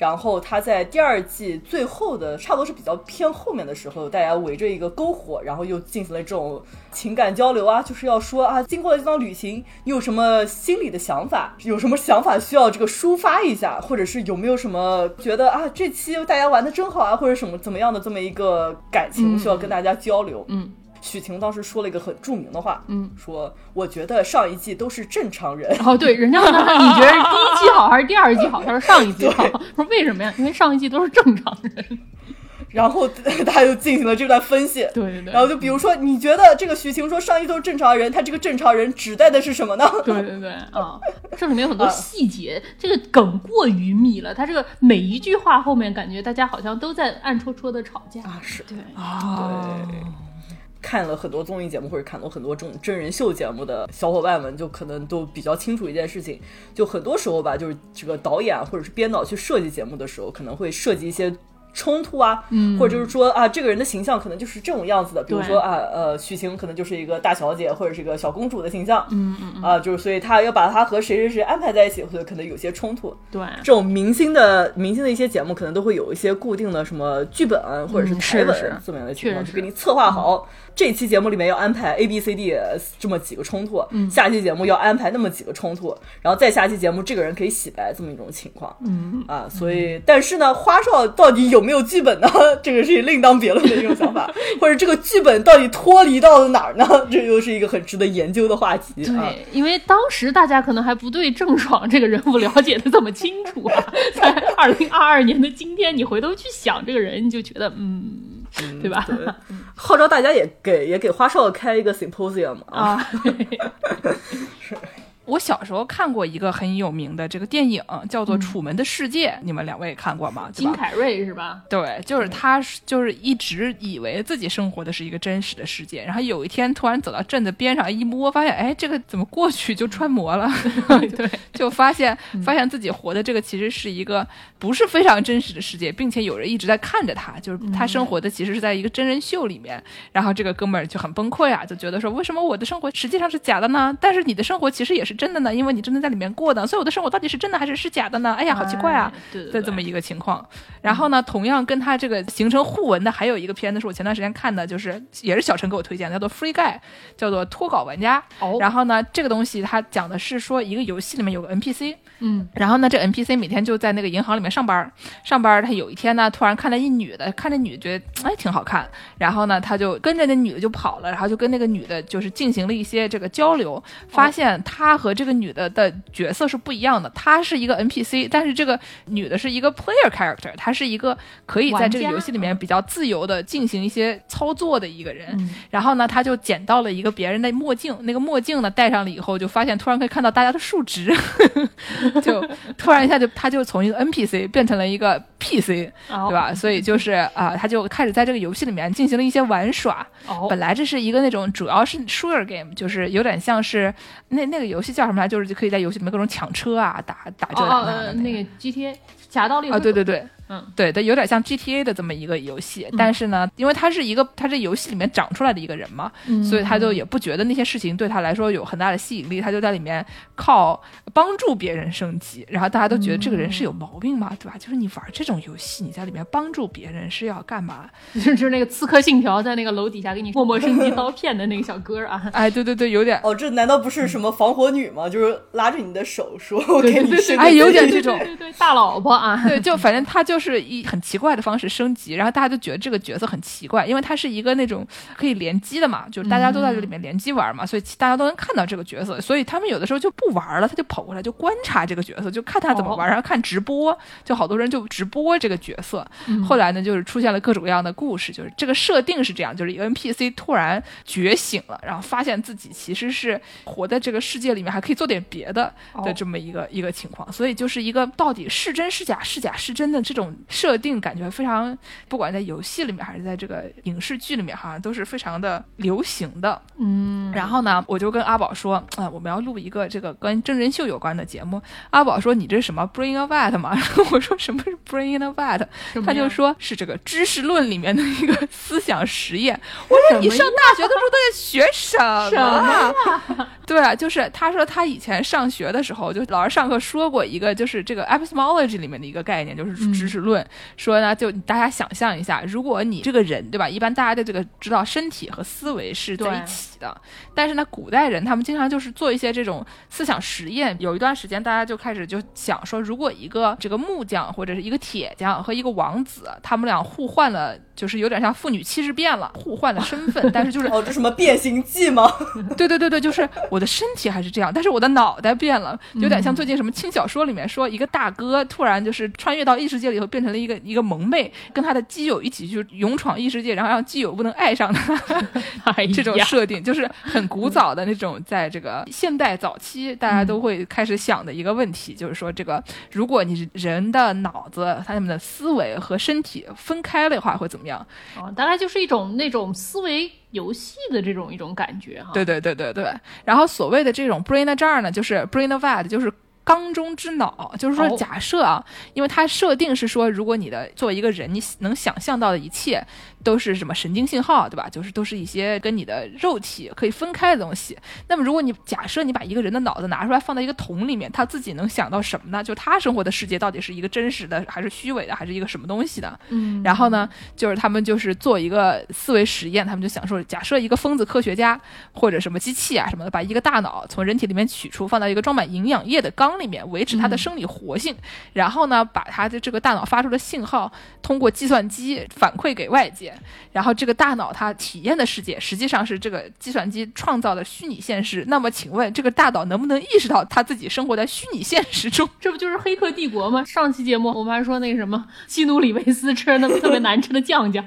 然后他在第二季最后的差不多是比较偏后面的时候，大家围着一个篝火，然后又进行了这种情感交流啊，就是要说啊，经过了这趟旅行，你有什么心里的想法？有什么想法需要这个抒发一下，或者是有没有什么觉得啊，这期大家玩的真好啊，或者什么怎么样的这么一个感情需要跟大家交流？嗯。许晴当时说了一个很著名的话，嗯，说我觉得上一季都是正常人，哦，对，人家问他你觉得第一季好还是第二季好？他说上一季好。说为什么呀？因为上一季都是正常人。然后他就进行了这段分析。对对对然后就比如说，你觉得这个许晴说上一季都是正常人，他这个正常人指代的是什么呢？对对对，啊，这里面有很多细节，这个梗过于密了。他这个每一句话后面，感觉大家好像都在暗戳戳的吵架。啊，是对，哦，看了很多综艺节目或者看过很多这种真人秀节目的小伙伴们，就可能都比较清楚一件事情，就很多时候吧，就是这个导演啊或者是编导去设计节目的时候，可能会设计一些。冲突啊，嗯。或者就是说啊，这个人的形象可能就是这种样子的，比如说啊，呃，许晴可能就是一个大小姐或者是一个小公主的形象，嗯嗯嗯，啊，就是所以他要把他和谁谁谁安排在一起，或者可能有些冲突。对，这种明星的明星的一些节目，可能都会有一些固定的什么剧本或者是嗯台本这么样的情况，就给你策划好。这期节目里面要安排 A B C D 这么几个冲突，下期节目要安排那么几个冲突，然后再下期节目这个人可以洗白这么一种情况。嗯，啊，所以但是呢，花少到底有没有剧本呢？这个是另当别论的一种想法，或者这个剧本到底脱离到了哪儿呢？这又是一个很值得研究的话题啊。对，因为当时大家可能还不对郑爽这个人物了解的这么清楚啊，在二零二二年的今天，你回头去想这个人，你就觉得嗯，对吧？对，号召大家也给也给花少开一个 symposium 啊。啊，我小时候看过一个很有名的这个电影，叫做《楚门的世界》，你们两位看过吗？金凯瑞是吧？对，就是他，就是一直以为自己生活的是一个真实的世界，然后有一天突然走到镇子边上一摸，发现哎，这个怎么过去就穿模了？对，就发现发现自己活的这个其实是一个不是非常真实的世界，并且有人一直在看着他，就是他生活的其实是在一个真人秀里面。然后这个哥们儿就很崩溃啊，就觉得说为什么我的生活实际上是假的呢？但是你的生活其实也是真的呢，因为你真的在里面过的，所以我的生活到底是真的还是是假的呢？哎呀，好奇怪啊！的这么一个情况。然后呢，同样跟他这个形成互文的还有一个片子，是我前段时间看的，就是也是小陈给我推荐的，叫做《Free Guy》，叫做脱稿玩家。哦然后呢，这个东西它讲的是说一个游戏里面有个 NPC，嗯，然后呢，这 NPC 每天就在那个银行里面上班，上班他有一天呢，突然看到一女的，看这女的觉得哎挺好看，然后呢，他就跟着那女的就跑了，然后就跟那个女的就是进行了一些这个交流，发现他和这个女的的角色是不一样的，她是一个 NPC，但是这个女的是一个 player character，她是一个可以在这个游戏里面比较自由的进行一些操作的一个人。嗯然后呢，他就捡到了一个别人的墨镜，那个墨镜呢戴上了以后，就发现突然可以看到大家的数值，就突然一下就他就从一个 NPC 变成了一个 PC，哦对吧？所以就是啊、他就开始在这个游戏里面进行了一些玩耍。哦，本来这是一个那种主要是 shooter game，就是有点像是那那个游戏叫什么来，就是可以在游戏里面各种抢车啊，打打这打哦哦那的呃那个 GTA 侠盗猎啊，对对对，嗯，对它，有点像 GTA 的这么一个游戏，但是呢，因为他是一个他这游戏里面长出来的一个人嘛，嗯所以他就也不觉得那些事情对他来说有很大的吸引力，他就在里面靠帮助别人升级，然后大家都觉得这个人是有毛病嘛，对吧？就是你玩这种游戏，你在里面帮助别人是要干嘛？就是就是那个《刺客信条》在那个楼底下给你默默升级刀片的那个小哥啊，哎，对对对，有点。哦，这难道不是什么防火女吗？就是拉着你的手说：“ 我给你升级。”哎有点这种对对对，大老婆啊，对，就反正他就是以很奇怪的方式升级，然后大家就觉得这个角色很奇怪，因为他是一个那种可以联机的嘛，就是大家都在这里面联机玩嘛，所以大家都能看到这个角色，所以他们有的时候就不玩了，他就跑过来就观察这个角色，就看他怎么玩，然后看直播，就好多人就直播这个角色。后来呢，就是出现了各种各样的故事，就是这个设定是这样，就是一个 NPC 突然觉醒了，然后发现自己其实是活在这个世界里面，还可以做点别的的这么一个、一个情况，所以就是一个到底是真是假，是假是真的这种设定，感觉非常，不管在游戏里面还是在这个影视剧里面，好像都是非常的流行的。嗯，然后呢，我就跟阿宝说，啊、我们要录一个这个跟真人秀有关的节目。阿宝说：“你这是什么 Bring a Vat 吗？”然 后我说：“什么是 Bring a Vat？” 什么他就说是这个知识论里面的一个思想实验。我说：“你上大学的时候都在学什？么 对啊，就是他说他以前上学的时候，就老师上课说过一个，就是这个 epistemology 里面的一个概念，就是知识论。说呢，就大家想象一下，如果你这个人，对吧？一般大家的这个知道身体和思维是在一对起的，但是呢，古代人他们经常就是做一些这种思想实验。有一段时间，大家就开始就想说，如果一个这个木匠或者是一个铁匠和一个王子，他们俩互换了，就是有点像父女七十变了，互换了身份，但是就是哦，这什么变形记吗？对对对对，就是我的身体还是这样，但是我的脑袋变了，有点像最近什么轻小说里面说，一个大哥突然就是穿越到异世界里头，变成了一个一个萌妹，跟他的基友一起去勇闯异世界，然后让基友不能爱上他，这种设定就是很古早的那种，在这个现代早期大家都会开始想的一个问题，就是说这个如果你人的脑子、他们的思维和身体分开了的话，会怎么样？啊，大概就是一种那种思维游戏的这种一种感觉哈。对对对对对。然后所谓的这种 brain jar 呢，就是 brain vat，就是。缸中之脑，就是说，哦假设啊，因为它设定是说，如果你的作为一个人，你能想象到的一切都是什么神经信号，对吧？就是都是一些跟你的肉体可以分开的东西。那么，如果你假设你把一个人的脑子拿出来放在一个桶里面，他自己能想到什么呢？就他生活的世界到底是一个真实的，还是虚伪的，还是一个什么东西的？嗯，然后呢，就是他们就是做一个思维实验，他们就想说，假设一个疯子科学家或者什么机器啊什么的，把一个大脑从人体里面取出，放到一个装满营养液的缸里面，维持它的生理活性，然后呢，把它的这个大脑发出的信号通过计算机反馈给外界，然后这个大脑它体验的世界实际上是这个计算机创造的虚拟现实。那么，请问这个大脑能不能意识到他自己生活在虚拟现实中？这不就是《黑客帝国》吗？上期节目我们还说那个什么基努里维斯吃那个特别难吃的酱酱，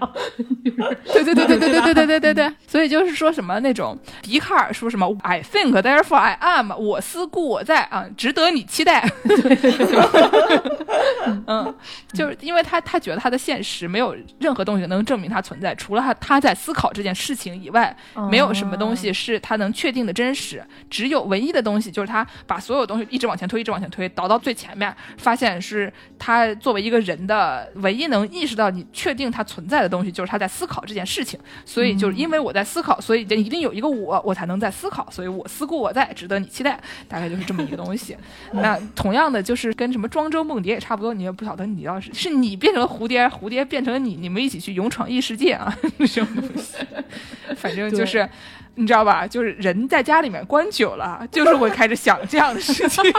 对 对对对对对对对对对对，所以就是说什么那种笛卡尔说什么 I think therefore I am，我思故我在啊，值得你期待。嗯，就是因为他他觉得他的现实没有任何东西能证明他存在，除了他他在思考这件事情以外，没有什么东西是他能确定的真实。只有唯一的东西就是他把所有东西一直往前推，一直往前推，倒到最前面，发现是他作为一个人的唯一能意识到你确定他存在的东西，就是他在思考这件事情。所以就是因为我在思考，所以一定有一个我，我才能在思考，所以我思故我在，值得你期待。大概就是这么一个东西。那同样的就是跟什么庄周梦蝶也差不多，你也不晓得你要是是你变成了蝴蝶，蝴蝶变成了你，你们一起去勇闯异世界啊，什么东西？反正就是。你知道吧？就是人在家里面关久了，就是会开始想这样的事情。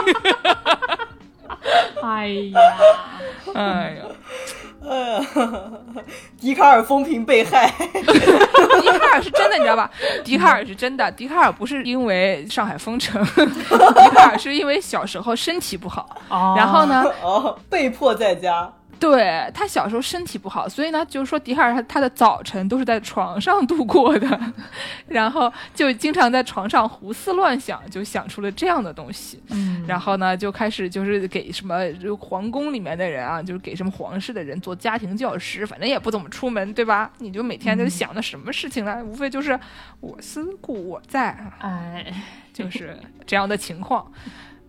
哎呀，哎呀，哎呀，笛卡尔风评被害。笛卡尔是真的，你知道吧？笛卡尔是真的，笛卡尔不是因为上海封城，笛卡尔是因为小时候身体不好，哦然后呢，哦，被迫在家。对他小时候身体不好，所以呢，就是说迪卡尔他他的早晨都是在床上度过的，然后就经常在床上胡思乱想，就想出了这样的东西。嗯，然后呢，就开始就是给什么就皇宫里面的人啊，就是给什么皇室的人做家庭教师，反正也不怎么出门，对吧？你就每天就想的什么事情呢？无非就是我思故我在，哎，就是这样的情况。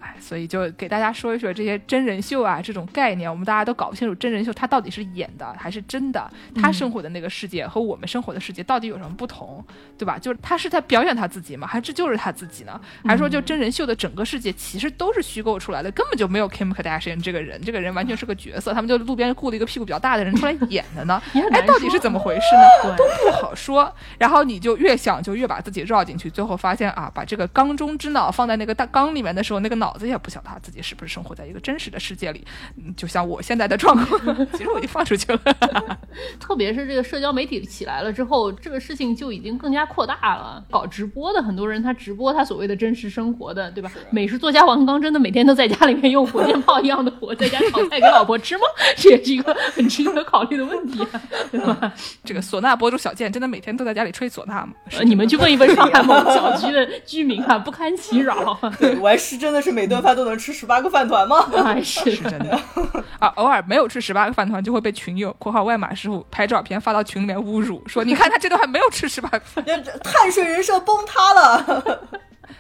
哎，所以就给大家说一说这些真人秀啊这种概念，我们大家都搞不清楚真人秀它到底是演的还是真的，他生活的那个世界和我们生活的世界到底有什么不同，对吧？就是他是在表演他自己吗？还是就是他自己呢？还是说就真人秀的整个世界其实都是虚构出来的，根本就没有 Kim Kardashian 这个人，这个人完全是个角色，他们就路边雇了一个屁股比较大的人出来演的呢？哎，到底是怎么回事呢？对都不好说。然后你就越想就越把自己绕进去，最后发现啊，把这个缸中之脑放在那个大缸里面的时候，那个脑子也不晓得他自己是不是生活在一个真实的世界里。嗯，就像我现在的状况，其实我已经放出去了。特别是这个社交媒体起来了之后，这个事情就已经更加扩大了。搞直播的很多人，他直播他所谓的真实生活的，对吧？美食作家王刚真的每天都在家里面用火箭炮一样的火在家炒菜给老婆吃吗？这也是一个很值得考虑的问题啊，对吧？这个唢呐博主小健真的每天都在家里吹唢呐吗？呃你们去问一问上海某小区的居民啊，不堪其扰。对，我还是真的是每顿饭都能吃十八个饭团吗？啊 是是真的 啊，偶尔没有吃十八个饭团，就会被群友（括号外码师傅）拍照片发到群里面侮辱，说你看他这顿还没有吃十八个饭。碳水人设崩塌了。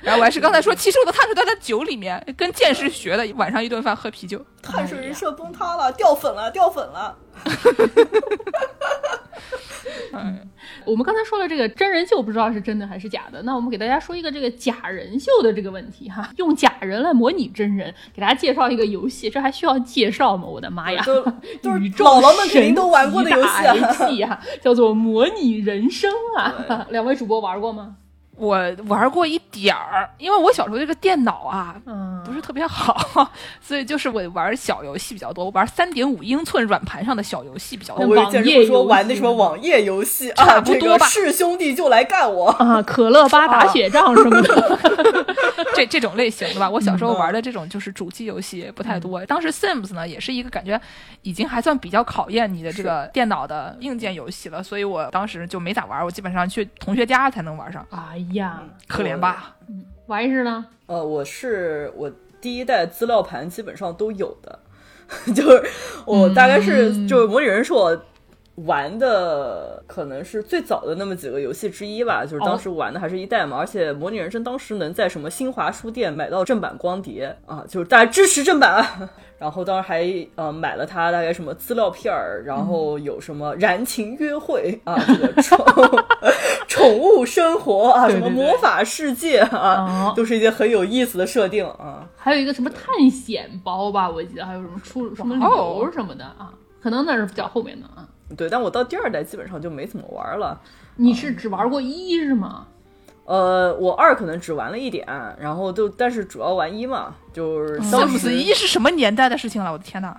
然后我还是刚才说，其实我的碳水都在酒里面，跟剑师学的，晚上一顿饭喝啤酒。碳水人设崩塌了，掉粉了，掉粉了。我们刚才说了这个真人秀，不知道是真的还是假的。那我们给大家说一个这个假人秀的这个问题哈，用假人来模拟真人，给大家介绍一个游戏，这还需要介绍吗？我的妈呀！都 都是宇宙姥姥们肯定都玩过的游戏啊，叫做模拟人生啊。两位主播玩过吗？我玩过一点儿，因为我小时候这个电脑啊嗯不是特别好，所以就是我玩小游戏比较多，我玩三点五英寸软盘上的小游戏比较多。网页游戏玩那什么网页游戏差啊，这个不多吧是兄弟就来干我。啊，可乐吧打雪仗什么的。这这种类型的吧，我小时候嗯玩的这种就是主机游戏不太多。当时 Sims 呢也是一个感觉已经还算比较考验你的这个电脑的硬件游戏了，所以我当时就没咋玩，我基本上去同学家才能玩上，哎呀，可怜吧？完事呢？呃，我是我第一代资料盘基本上都有的，就是我大概是、嗯。就是模拟人是我玩的可能是最早的那么几个游戏之一吧，就是当时玩的还是一代嘛，而且模拟人生当时能在什么新华书店买到正版光碟啊，就是大家支持正版啊。然后当时还呃买了它大概什么资料片儿，然后有什么燃情约会啊，这个宠 宠物生活啊，什么魔法世界啊哦，都是一些很有意思的设定啊。还有一个什么探险包吧，我记得还有什么出什么旅游什么的啊，可能那是比较后面的啊。对，但我到第二代基本上就没怎么玩了。你是只玩过一是吗？呃，我二可能只玩了一点，然后就但是主要玩一嘛，就是当 Sims 时一是什么年代的事情了？我的天呐！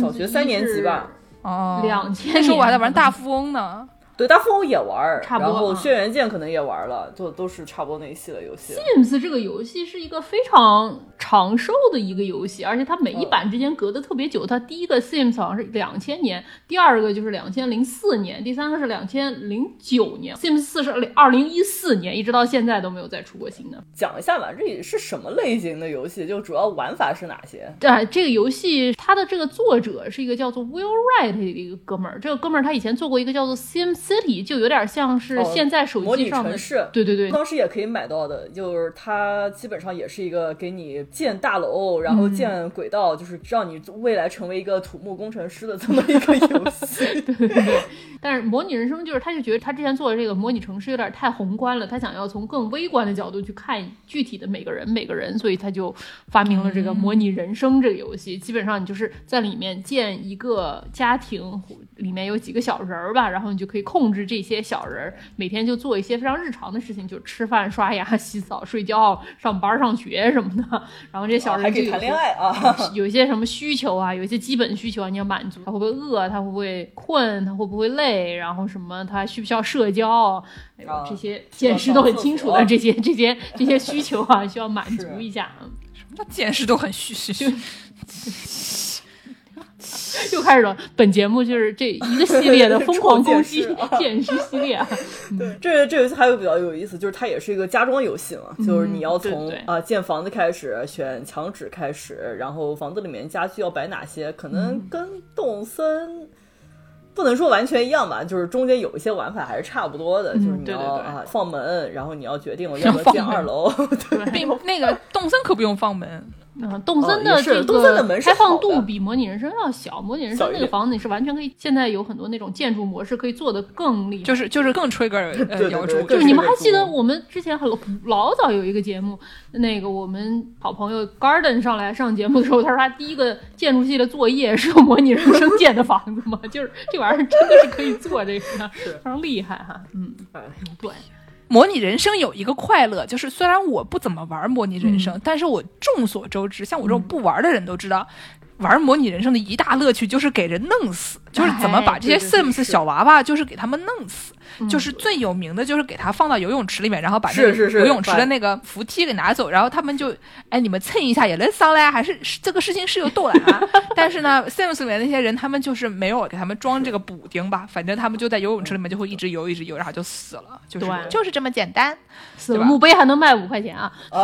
小学三年级吧。哦，两千那时候我还在玩大富翁呢。对，大富翁也玩，差不多啊然后轩辕剑可能也玩了，就都是差不多那一系列游戏。Sims 这个游戏是一个非常长寿的一个游戏，而且它每一版之间隔得特别久。它第一个 Sims 好像是两千年，第二个就是两千零四年，第三个是两千零九年。Sims 四是二零一四年，一直到现在都没有再出过新的。讲一下吧，这是什么类型的游戏？就主要玩法是哪些？对、啊，这个游戏它的这个作者是一个叫做 Will Wright 的一个哥们儿。这个哥们儿他以前做过一个叫做 Sim City，就有点像是哦现在手模拟机上的。城市。对对对，当时也可以买到的，就是它基本上也是一个给你建大楼，然后建轨道，就是让你未来成为一个土木工程师的这么一个游戏。对但是模拟人生就是，他就觉得他之前做的这个模拟城市有点太宏观了，他想要从更微观的角度去看具体的每个人每个人，所以他就发明了这个模拟人生这个游戏。基本上你就是在里面建一个家庭，里面有几个小人儿吧，然后你就可以控制这些小人儿，每天就做一些非常日常的事情，就吃饭、刷牙、洗澡、睡觉、上班、上学什么的。然后这些小人还可以谈恋爱啊！有一些什么需求啊，有一些基本需求啊，你要满足。他会不会饿？他会不会困？他会不会累？然后什么？他需不需要社交？哎呦，啊这些见识都很清楚的这些这些 这些需求啊，需要满足一下。什么叫见识都很虚虚虚。又开始了。本节目就是这一个系列的疯狂攻击 超现实啊系列啊。对，这这游戏还有比较有意思，就是它也是一个家装游戏嘛，就是你要从啊、建房子开始，选墙纸开始，然后房子里面家具要摆哪些，可能跟动森。不能说完全一样吧，就是中间有一些玩法还是差不多的，就是你对对对。要啊放门，然后你要决定我要不要建二楼，对，并那个动森可不用放门，嗯，动森的这动森的门是个开放度比模拟人生要小，模拟人生那个房子你是完全可以，现在有很多那种建筑模式可以做的更厉害。就是就是更 trigger 呃就是你们还记得我们之前很老早有一个节目，那个我们好朋友 Garden 上来上节目的时候，他说他第一个建筑系的作业是用模拟人生建的房子嘛，就是这玩意儿真的是可以做这个，非常厉害哈。嗯，哎对，模拟人生有一个快乐，就是虽然我不怎么玩模拟人生，嗯但是我众所周知，像我这种不玩的人都知道。玩模拟人生的一大乐趣就是给人弄死，就是怎么把这些 Sims 小娃娃，就是给他们弄死。嗯就是最有名的就是给他放到游泳池里面，然后把那个游泳池的那个扶梯给拿走，然后他们就，哎，你们蹭一下也能上来，还是是这个事情是有逗来啊。但是呢，Sims 里面那些人，他们就是没有给他们装这个补丁吧，反正他们就在游泳池里面就会一直游一直游，然后就死了，就是对就是这么简单。死了墓碑还能卖五块钱啊！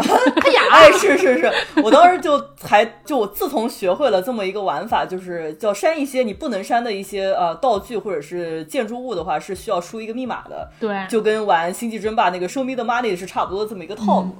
哎，是是是，我当时就还就我自从学会了这么一个玩法，就是叫删一些你不能删的一些呃道具或者是建筑物的话，是需要输一个密码的，对，就跟玩星际争霸那个 Show Me the Money 是差不多这么一个套路。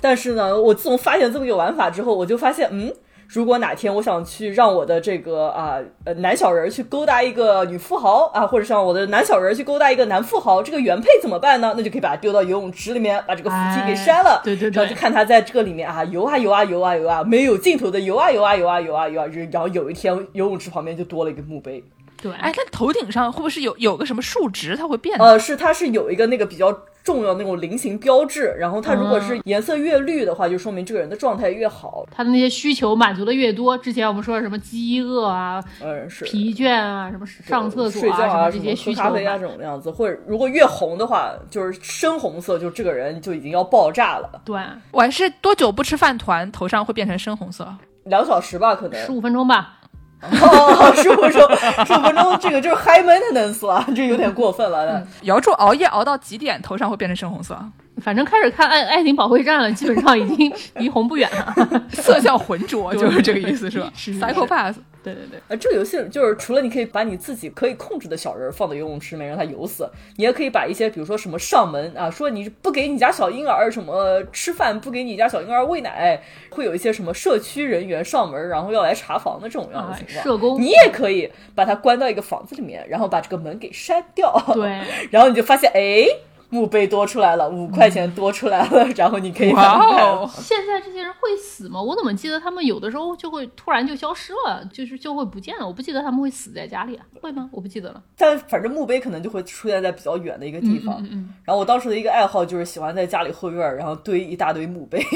但是呢，我自从发现这么一个玩法之后，我就发现，嗯。如果哪天我想去让我的这个啊呃男小人去勾搭一个女富豪啊，或者让我的男小人去勾搭一个男富豪，这个原配怎么办呢？那就可以把他丢到游泳池里面，把这个扶梯给删了。哎对对对然后就看他在这个里面啊游啊游啊游啊游啊，没有尽头的游啊游啊游啊游啊游啊，然后有一天游泳池旁边就多了一个墓碑。对，哎，它头顶上会不会是有有个什么数值，它会变？呃，是它是有一个那个比较重要的那种菱形标志，然后它如果是颜色越绿的话，就说明这个人的状态越好。他的那些需求满足的越多，之前我们说什么饥饿啊、嗯，是疲倦啊、什么上厕所睡觉啊，什么这些需求咖啡啊，这种样子，或者如果越红的话，就是深红色，就这个人就已经要爆炸了。对，我还是多久不吃饭团，头上会变成深红色？两小时吧，可能十五分钟吧。哦，十五分钟，十五分钟，这个就是 high maintenance 了，这有点过分了。瑶柱熬夜熬到几点，头上会变成深红色？反正开始看爱爱情保卫战了，基本上已经 离红不远了。色相浑浊，就是这个意思，是吧是是是？Psychopath。对对对，啊，这个游戏就是除了你可以把你自己可以控制的小人放到游泳池里面让他游死，你也可以把一些比如说什么上门啊，说你不给你家小婴儿什么吃饭，不给你家小婴儿喂奶，会有一些什么社区人员上门，然后要来查房的这种样的啊情况。社工你也可以把它关到一个房子里面，然后把这个门给删掉。对，然后你就发现，哎，墓碑多出来了，五块钱多出来了，然后你可以哦！现在这些人会死吗？我怎么记得他们有的时候就会突然就消失了，就是就会不见了。我不记得他们会死在家里啊，会吗？我不记得了。但反正墓碑可能就会出现在比较远的一个地方。嗯然后我当时的一个爱好就是喜欢在家里后院儿，然后堆一大堆墓碑，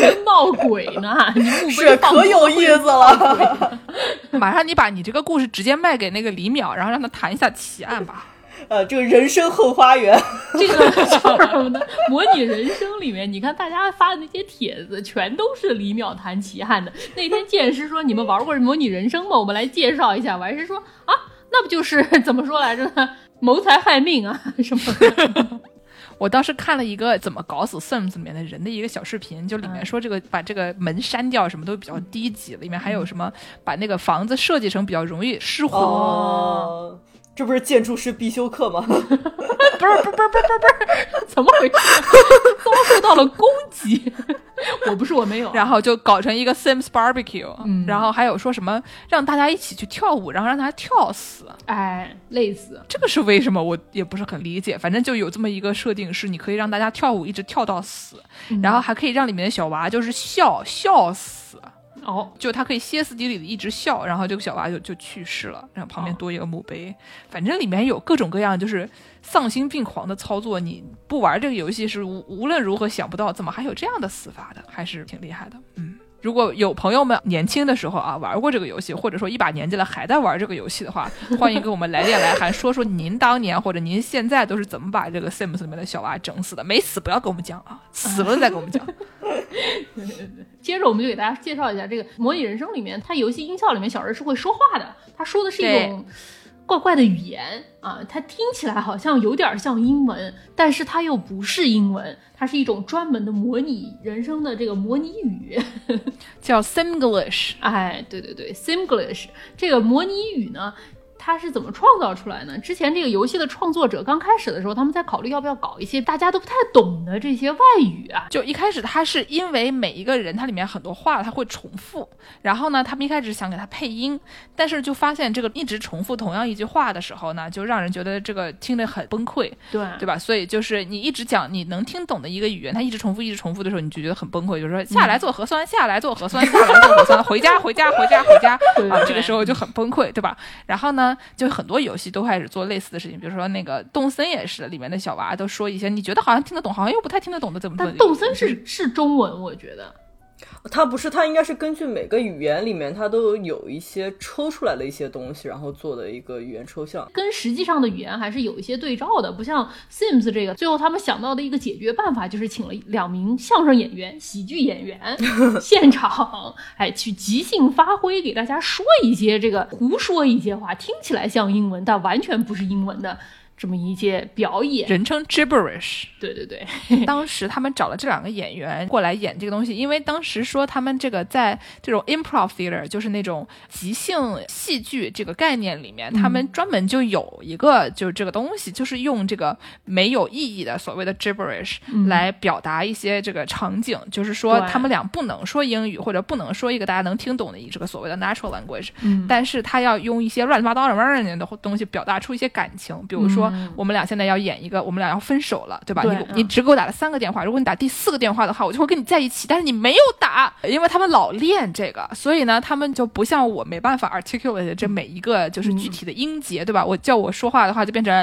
跟闹鬼呢，你墓碑可有意思了。马上你把你这个故事直接卖给那个李淼，然后让他谈一下奇案吧。呃，这个人生后花园，这个叫什么呢？模拟人生里面，你看大家发的那些帖子，全都是李淼谈奇案的。那天剑师说：“你们玩过模拟人生吗？我们来介绍一下。”我还是说啊，那不就是怎么说来着呢？谋财害命啊，什么的？我当时看了一个怎么搞死 Sims 里面的人的一个小视频，就里嗯面说这个把这个门删掉什么都比较低级，里面还有什么把那个房子设计成比较容易失火，哦，这不是建筑师必修课吗？不是，不是，不是，不是，不是，怎么回事？遭受到了攻击。我不是，我没有。然后就搞成一个 Sims barbecue，、嗯然后还有说什么让大家一起去跳舞，然后让大家跳死，哎，累死。这个是为什么？我也不是很理解。反正就有这么一个设定，是你可以让大家跳舞一直跳到死，嗯然后还可以让里面的小娃就是笑笑死。哦，就他可以歇斯底里的一直笑，然后这个小娃就就去世了，然后旁边哦多一个墓碑。反正里面有各种各样就是丧心病狂的操作，你不玩这个游戏是无无论如何想不到怎么还有这样的死法的，还是挺厉害的。嗯，如果有朋友们年轻的时候啊玩过这个游戏，或者说一把年纪了还在玩这个游戏的话，欢迎给我们来电来函，说说您当年或者您现在都是怎么把这个 Sims 里面的小娃整死的。没死不要跟我们讲啊，死了再跟我们讲。接着我们就给大家介绍一下这个《模拟人生》里面，它游戏音效里面小人是会说话的，他说的是一种怪怪的语言啊，它听起来好像有点像英文，但是它又不是英文，它是一种专门的模拟人生的这个模拟语。叫 Simglish。哎，对对对，Simglish 这个模拟语呢，它是怎么创造出来呢？之前这个游戏的创作者刚开始的时候，他们在考虑要不要搞一些大家都不太懂的这些外语啊。就一开始他是因为每一个人他里面很多话他会重复，然后呢，他们一开始想给他配音，但是就发现这个一直重复同样一句话的时候呢，就让人觉得这个听得很崩溃，对对吧？所以就是你一直讲你能听懂的一个语言，它一直重复一直重复的时候，你就觉得很崩溃，就是说下来做核酸，下来做核酸，下来做核酸，回家回家回家回家 啊，这个时候就很崩溃，对吧？然后呢，就很多游戏都开始做类似的事情，比如说那个动森也是，里面的小娃都说一些你觉得好像听得懂，好像又不太听得懂的怎么怎么但动森是是中文，我觉得。它不是，它应该是根据每个语言里面，它都有一些抽出来的一些东西，然后做的一个语言抽象。跟实际上的语言还是有一些对照的，不像 Sims 这个，最后他们想到的一个解决办法就是请了两名相声演员、喜剧演员 现场，哎，去即兴发挥，给大家说一些这个胡说一些话，听起来像英文，但完全不是英文的这么一届表演。人称 gibberish。对对对，当时他们找了这两个演员过来演这个东西，因为当时说他们这个在这种 improv theater，就是那种即兴戏剧这个概念里面，他们专门就有一个就是这个东西，就是用这个没有意义的所谓的 gibberish 来表达一些这个场景，就是说他们俩不能说英语或者不能说一个大家能听懂的这个所谓的 natural language，嗯。但是他要用一些乱七八糟的的东西表达出一些感情，比如说我们俩现在要演一个，我们俩要分手了，对吧？对你你只给我打了三个电话，如果你打第四个电话的话，我就会跟你在一起。但是你没有打，因为他们老练这个，所以呢，他们就不像我没办法 articulate 这每一个就是具体的音节，对吧？我叫我说话的话就变成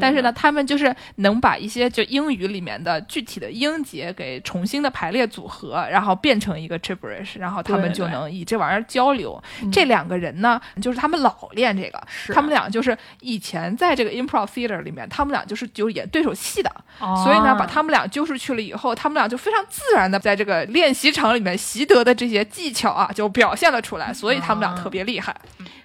但是呢，他们就是能把一些就英语里面的具体的音节给重新的排列组合，然后变成一个 gibberish，然后他们就能以这玩意儿交流。这两个人呢，就是他们老练这个，他们俩就是以前在这个 improv theater 里面，他们俩就是就演对手戏的，哦所以呢，把他们俩揪出去了以后，他们俩就非常自然的在这个练习场里面习得的这些技巧啊，就表现了出来，所以他们俩特别厉害。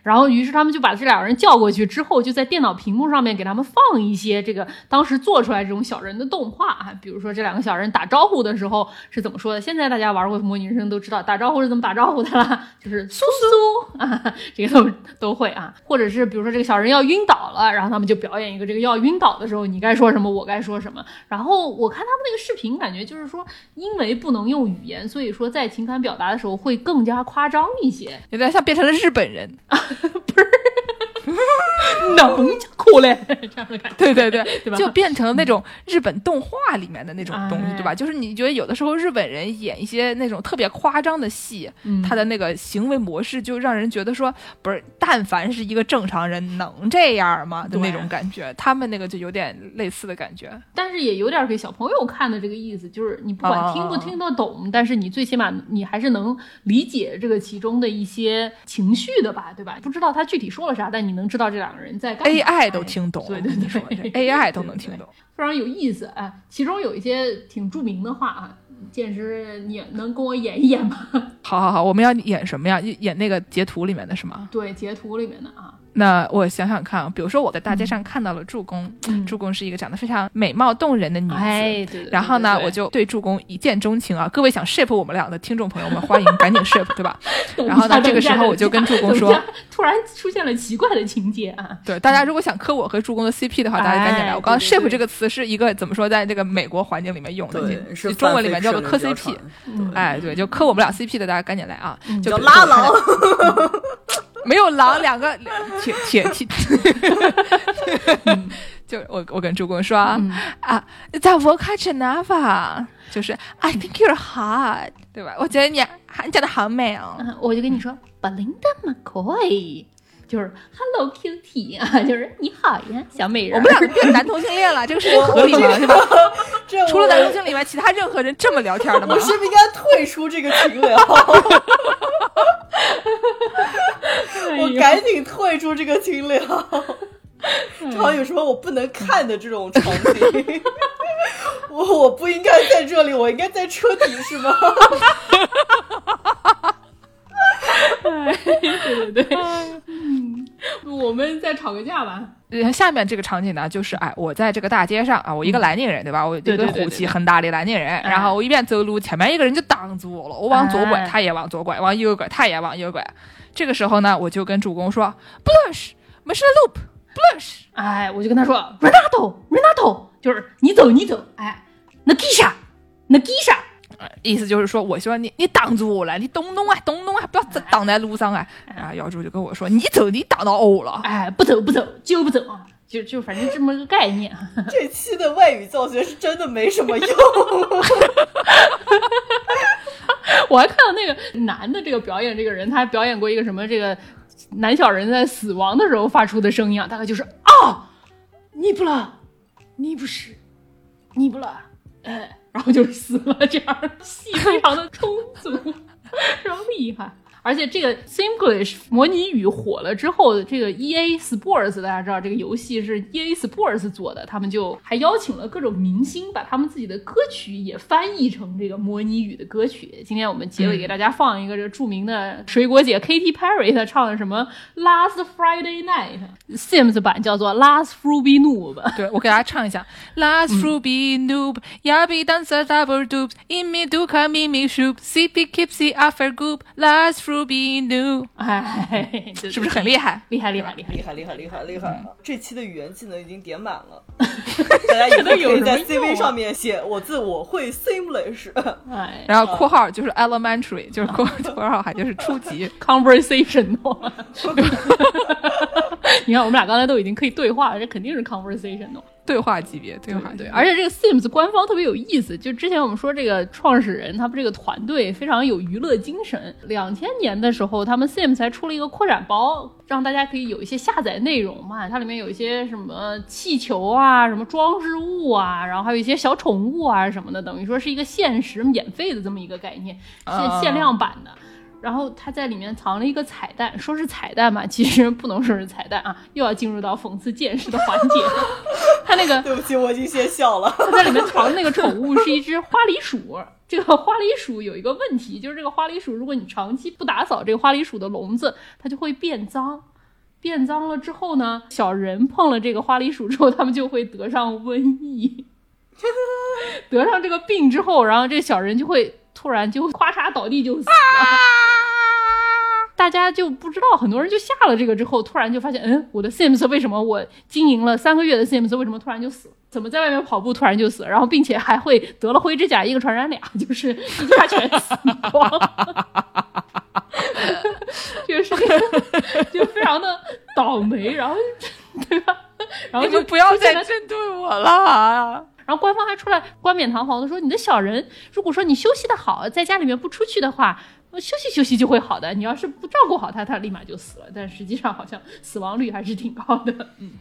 然后，于是他们就把这两个人叫过去，之后就在电脑屏幕上面给他们放一些这个当时做出来这种小人的动画啊，比如说这两个小人打招呼的时候是怎么说的。现在大家玩过模拟人生都知道打招呼是怎么打招呼的啦，就是苏苏啊，这个都都会啊。或者是比如说这个小人要晕倒了，然后他们就表演一个这个要晕倒的时候你该说什么，我该说什么。然后我看他们那个视频，感觉就是说，因为不能用语言，所以说在情感表达的时候会更加夸张一些。有点像变成了日本人，能就哭嘞，这样的感觉。对对对，对吧 就变成了那种日本动画里面的那种东西，哎对吧？就是你觉得有的时候日本人演一些那种特别夸张的戏，嗯他的那个行为模式就让人觉得说，不是，但凡是一个正常人能这样吗的那种感觉？他们那个就有点类似的感觉。但是也有点给小朋友看的这个意思，就是你不管听不听得懂，但是你最起码你还是能理解这个其中的一些情绪的吧，对吧？不知道他具体说了啥，但你能知道这两个人在干嘛 AI 都听懂，对对对你说这 AI 都能听懂。非常有意思哎。其中有一些挺著名的话啊，简直，你能跟我演一演吗？好好好，我们要演什么呀？演那个截图里面的是吗？对，截图里面的啊，那我想想看，比如说我在大街上看到了助攻，嗯助攻是一个长得非常美貌动人的女子。哎，对对对然后呢，我就对助攻一见钟情啊！各位想 ship 我们俩的听众朋友们，欢迎赶紧 ship，对吧？然后呢这个时候我就跟助攻说，突然出现了奇怪的情节啊，对，大家如果想磕我和助攻的 CP 的话，大家赶紧来。哎我刚 ship 对这个词是一个怎么说，在这个美国环境里面用的，对，就是中文里面叫做磕 CP。嗯哎，对，就磕我们俩 CP 的，大家赶紧来啊！就拉郎见，没有狼，两个铁铁铁，就我我跟主公说啊，啊在 a h n a v a 就是 I think you're hot，对吧？我觉得你你长得好美哦。嗯我就跟你说，Belinda McCoy，就是 Hello Kitty 啊，就是你好呀，小美人。我们两个变男同性恋了，这个事情合理吗？是吧？这除了男同性恋以外，其他任何人这么聊天的吗我？是不是应该退出这个群聊？我赶紧退出这个群聊。正好像有什么我不能看的这种场景。我我不应该在这里，我应该在车底是吗？哎，对对对，嗯，我们再吵个架吧。呃下面这个场景呢，就是哎，我在这个大街上啊，我一个南京人，对吧？我一个虎气很大的南京人，然后我一边走路，前面一个人就挡住我了，我往左拐，哎他也往左拐，往右拐，他也往右拐。这个时候呢，我就跟主公说，blush，没事 loop，blush。哎，我就跟他说，Renato，Renato，就是你走你走，哎，Nagisha，Nagisha，意思就是说，我希望你你挡住我了，你动动啊，动动啊，不要挡在路上啊。然后姚柱就跟我说，你走，你挡到我了。哎，不走不走，就不走啊，就就反正这么个概念。这期的外语教学是真的没什么用。我还看到那个男的这个表演这个人，他还表演过一个什么这个男小人在死亡的时候发出的声音啊，大概就是啊，你不了，你不是，你不了，哎，然后就死了，这样戏非常的充足，非常厉害。而且这个 Simglish 模拟语火了之后，这个 E A Sports 大家知道这个游戏是 E A Sports 做的，他们就还邀请了各种明星，把他们自己的歌曲也翻译成这个模拟语的歌曲。今天我们结尾给大家放一个这著名的水果姐 Katy Perry 她唱的什么 Last Friday Night，Sims 版叫做 Last Fruity Noob。对，我给大家唱一下。Last Ruby noob, yabi dancer double dupes, in me duka mimi shoop, sippy kipsy after goop, last fru Ruby noob，哎，是不是很厉害？厉害厉害厉害厉害厉害厉害厉害！这期的语言技能已经点满了，大家以后可以在 CV 上面写我自我会 Simlish。哎然后括号就是 elementary，就是括 括号还就是初级。，conversational。你看，我们俩刚才都已经可以对话了，这肯定是 conversational。对话级别，对话对，而且这个 Sims 官方特别有意思，就之前我们说这个创始人他们这个团队非常有娱乐精神。两千年的时候，他们 Sims 才出了一个扩展包，让大家可以有一些下载内容嘛，它里面有一些什么气球啊、什么装饰物啊，然后还有一些小宠物啊什么的，等于说是一个限时免费的这么一个概念，限啊限量版的。然后他在里面藏了一个彩蛋，说是彩蛋嘛，其实不能说是彩蛋啊，又要进入到讽刺见识的环节。他那个 对不起，我已经先笑了。他在里面藏的那个宠物是一只花梨鼠。这个花梨鼠有一个问题，就是这个花梨鼠，如果你长期不打扫这个花梨鼠的笼子，它就会变脏。变脏了之后呢，小人碰了这个花梨鼠之后，他们就会得上瘟疫。得上这个病之后，然后这小人就会突然就咔嚓倒地就死了。大家就不知道，很多人就下了这个之后，突然就发现，嗯，我的 Sims 为什么我经营了三个月的 Sims 为什么突然就死了？怎么在外面跑步突然就死了？然后并且还会得了灰指甲，一个传染俩，就是一家全死光，这个事情就非常的倒霉，然后对吧？然后就不要再针对我了。然后官方还出来冠冕堂皇的说，你的小人，如果说你休息的好，在家里面不出去的话，呃休息休息就会好的。你要是不照顾好他，他立马就死了。但实际上好像死亡率还是挺高的。嗯，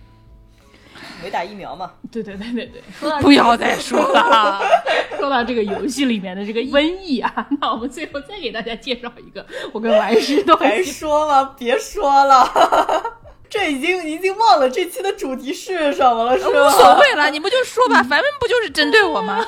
没打疫苗嘛？对对对对对。说到不要再说了。说到这个游戏里面的这个瘟疫啊，那我们最后再给大家介绍一个，我跟王师都很还说吗？别说了，这已经已经忘了这期的主题是什么了，是无？所谓了，你不就说吧，反正不就是针对我吗？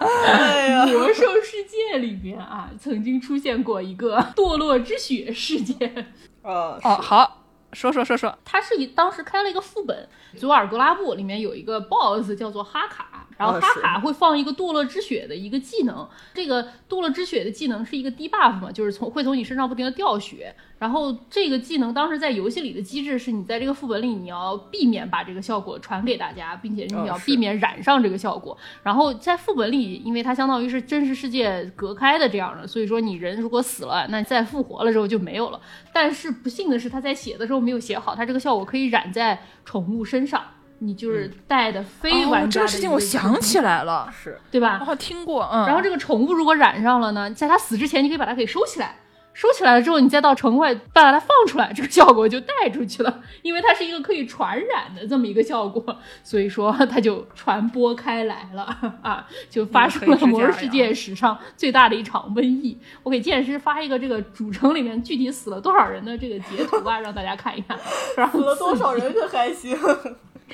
哎呀，魔兽世界里面啊，曾经出现过一个堕落之血事件。哦，哦，好，说说说说。他是以当时开了一个副本，祖尔格拉布里面有一个 BOSS 叫做哈卡，然后哈卡会放一个堕落之血的一个技能，这个堕落之血的技能是一个 debuff 嘛，就是从会从你身上不停的掉血，然后这个技能当时在游戏里的机制是你在这个副本里你要避免把这个效果传给大家，并且你要避免染上这个效果，然后在副本里，因为它相当于是真实世界隔开的这样的，所以说你人如果死了，那再复活了之后就没有了。但是不幸的是，他在写的时候没有写好，它这个效果可以染在宠物身上，你就是带的非哦玩，家的这个事情我想起来了，是对吧？我好像听过，嗯。然后这个宠物如果染上了呢，在它死之前，你可以把它给收起来。收起来了之后，你再到城外把它放出来，这个效果就带出去了，因为它是一个可以传染的这么一个效果，所以说 它就传播开来了啊，就发生了魔兽世界史上最大的一场瘟疫。我给剑师发一个这个主城里面具体死了多少人的这个截图吧，让大家看一看，死了多少人可还行？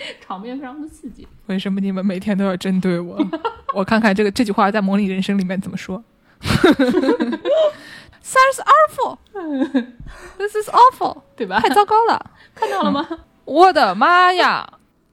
场面非常的刺激。为什么你们每天都要针对我？我看看这个这句话在模拟人生里面怎么说。That's awful. This is awful. 对吧？太糟糕了！看到了吗？我的妈呀，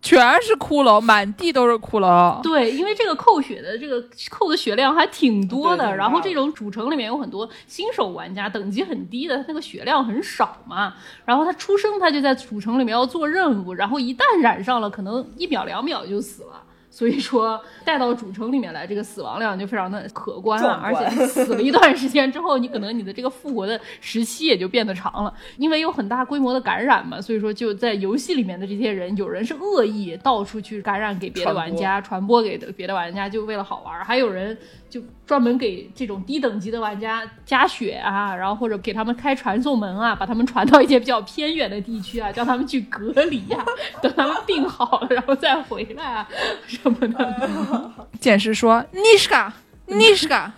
全是骷髅，满地都是骷髅。对，因为这个扣血的这个扣的血量还挺多的，然后这种主城里面有很多新手玩家，等级很低的，他那个血量很少嘛。然后他出生他就在主城里面要做任务，然后一旦染上了，可能一秒两秒就死了。所以说带到主城里面来，这个死亡量就非常的可观啊！而且死了一段时间之后，你可能你的这个复活的时期也就变得长了，因为有很大规模的感染嘛，所以说就在游戏里面的这些人，有人是恶意到处去感染给别的玩家，传播给的别的玩家，就为了好玩儿；还有人就专门给这种低等级的玩家加血啊，然后或者给他们开传送门啊，把他们传到一些比较偏远的地区啊，叫他们去隔离呀、等他们病好了然后再回来啊 什么的。剑师说：“Nishka, Nishka,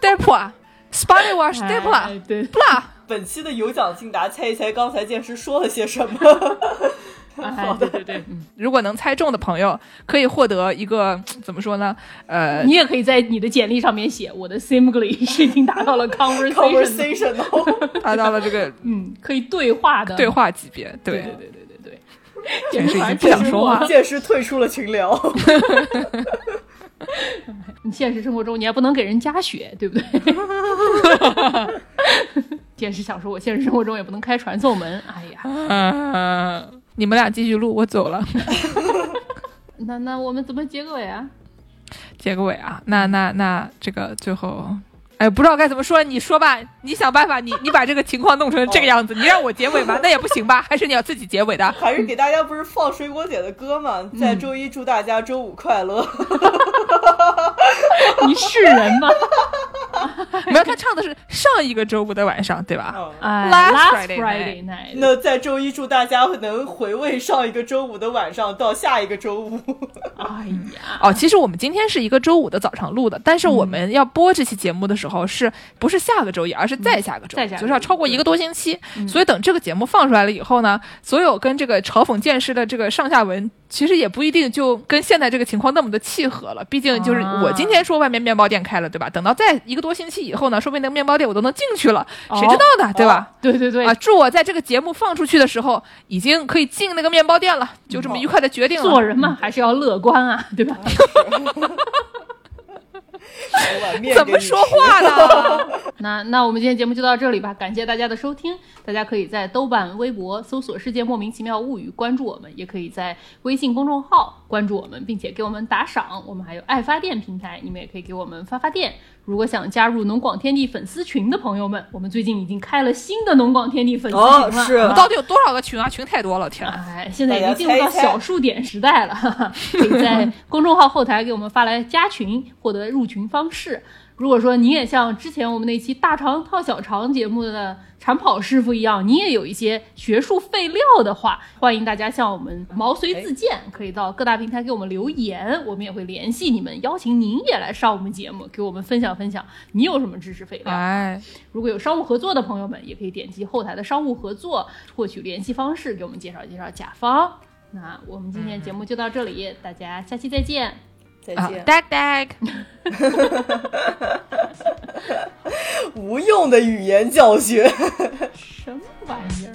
Depa, s p a n i w a s 哎 Depa, 对，不啦。本期的有奖竞答，猜一猜刚才剑师说了些什么？哎，对对对，嗯，如果能猜中的朋友，可以获得一个 怎么说呢？呃，你也可以在你的简历上面写我的 Simgly 是已经达到了 conversation，conversation 哦，达到了这个嗯，可以对话的对。话级别。对对对对 剑士已经不想说话。剑师退出了群聊。你 现实生活中你还不能给人加血，对不对？剑士想说，我现实生活中也不能开传送门。哎呀，嗯，你们俩继续录，我走了。那那我们怎么结个尾啊？结个尾啊，那那那这个最后，哎，不知道该怎么说，你说吧，你想办法，你你把这个情况弄成这个样子，你让我结尾吧，那也不行吧？还是你要自己结尾的？还是给大家不是放水果姐的歌吗？在周一祝大家周五快乐。你是人吗？没有，他唱的是上一个周五的晚上，对吧？Last Friday night。那在周一祝大家能回味上一个周五的晚上到下一个周五。哎呀，哦，其实我们今天是一个周五的早上录的，但是我们要播这期节目的时候，是不是下个周一，而是再下个周一，就是要超过一个多星期。所以等这个节目放出来了以后呢，所有跟这个嘲讽剑师的这个上下文，其实也不一定就跟现在这个情况那么的契合了。毕竟就是我今天说外面面包店开了，对吧？等到再一个多星期以后呢，说不定那个面包店我都能进去了，谁知道呢，对吧？对对对，啊，祝我在这个节目放出去的时候，已经可以进那个面包店了，就这么愉快的决定了。做人嘛还是要乐观啊，对吧？怎么说话呢？那那我们今天节目就到这里吧，感谢大家的收听。大家可以在豆瓣、微博搜索“世界莫名其妙物语”关注我们，也可以在微信公众号关注我们，并且给我们打赏。我们还有爱发电平台，你们也可以给我们发发电。如果想加入农广天地粉丝群的朋友们，我们最近已经开了新的农广天地粉丝群了。哦是我们到底有多少个群啊？群太多了，天啊！哎，现在已经 进入到小数点时代了，哈哈可以在公众号后台给我们发来加群，获得入群方式。如果说你也像之前我们那期大肠套小肠节目的长跑师傅一样，你也有一些学术废料的话，欢迎大家向我们毛遂自荐，可以到各大平台给我们留言，我们也会联系你们，邀请您也来上我们节目，给我们分享分享你有什么知识废料。哎，如果有商务合作的朋友们，也可以点击后台的商务合作，获取联系方式，给我们介绍介绍甲方。那我们今天节目就到这里，大家下期再见。啊再见。，dag dag。无用的语言教学。什么玩意儿？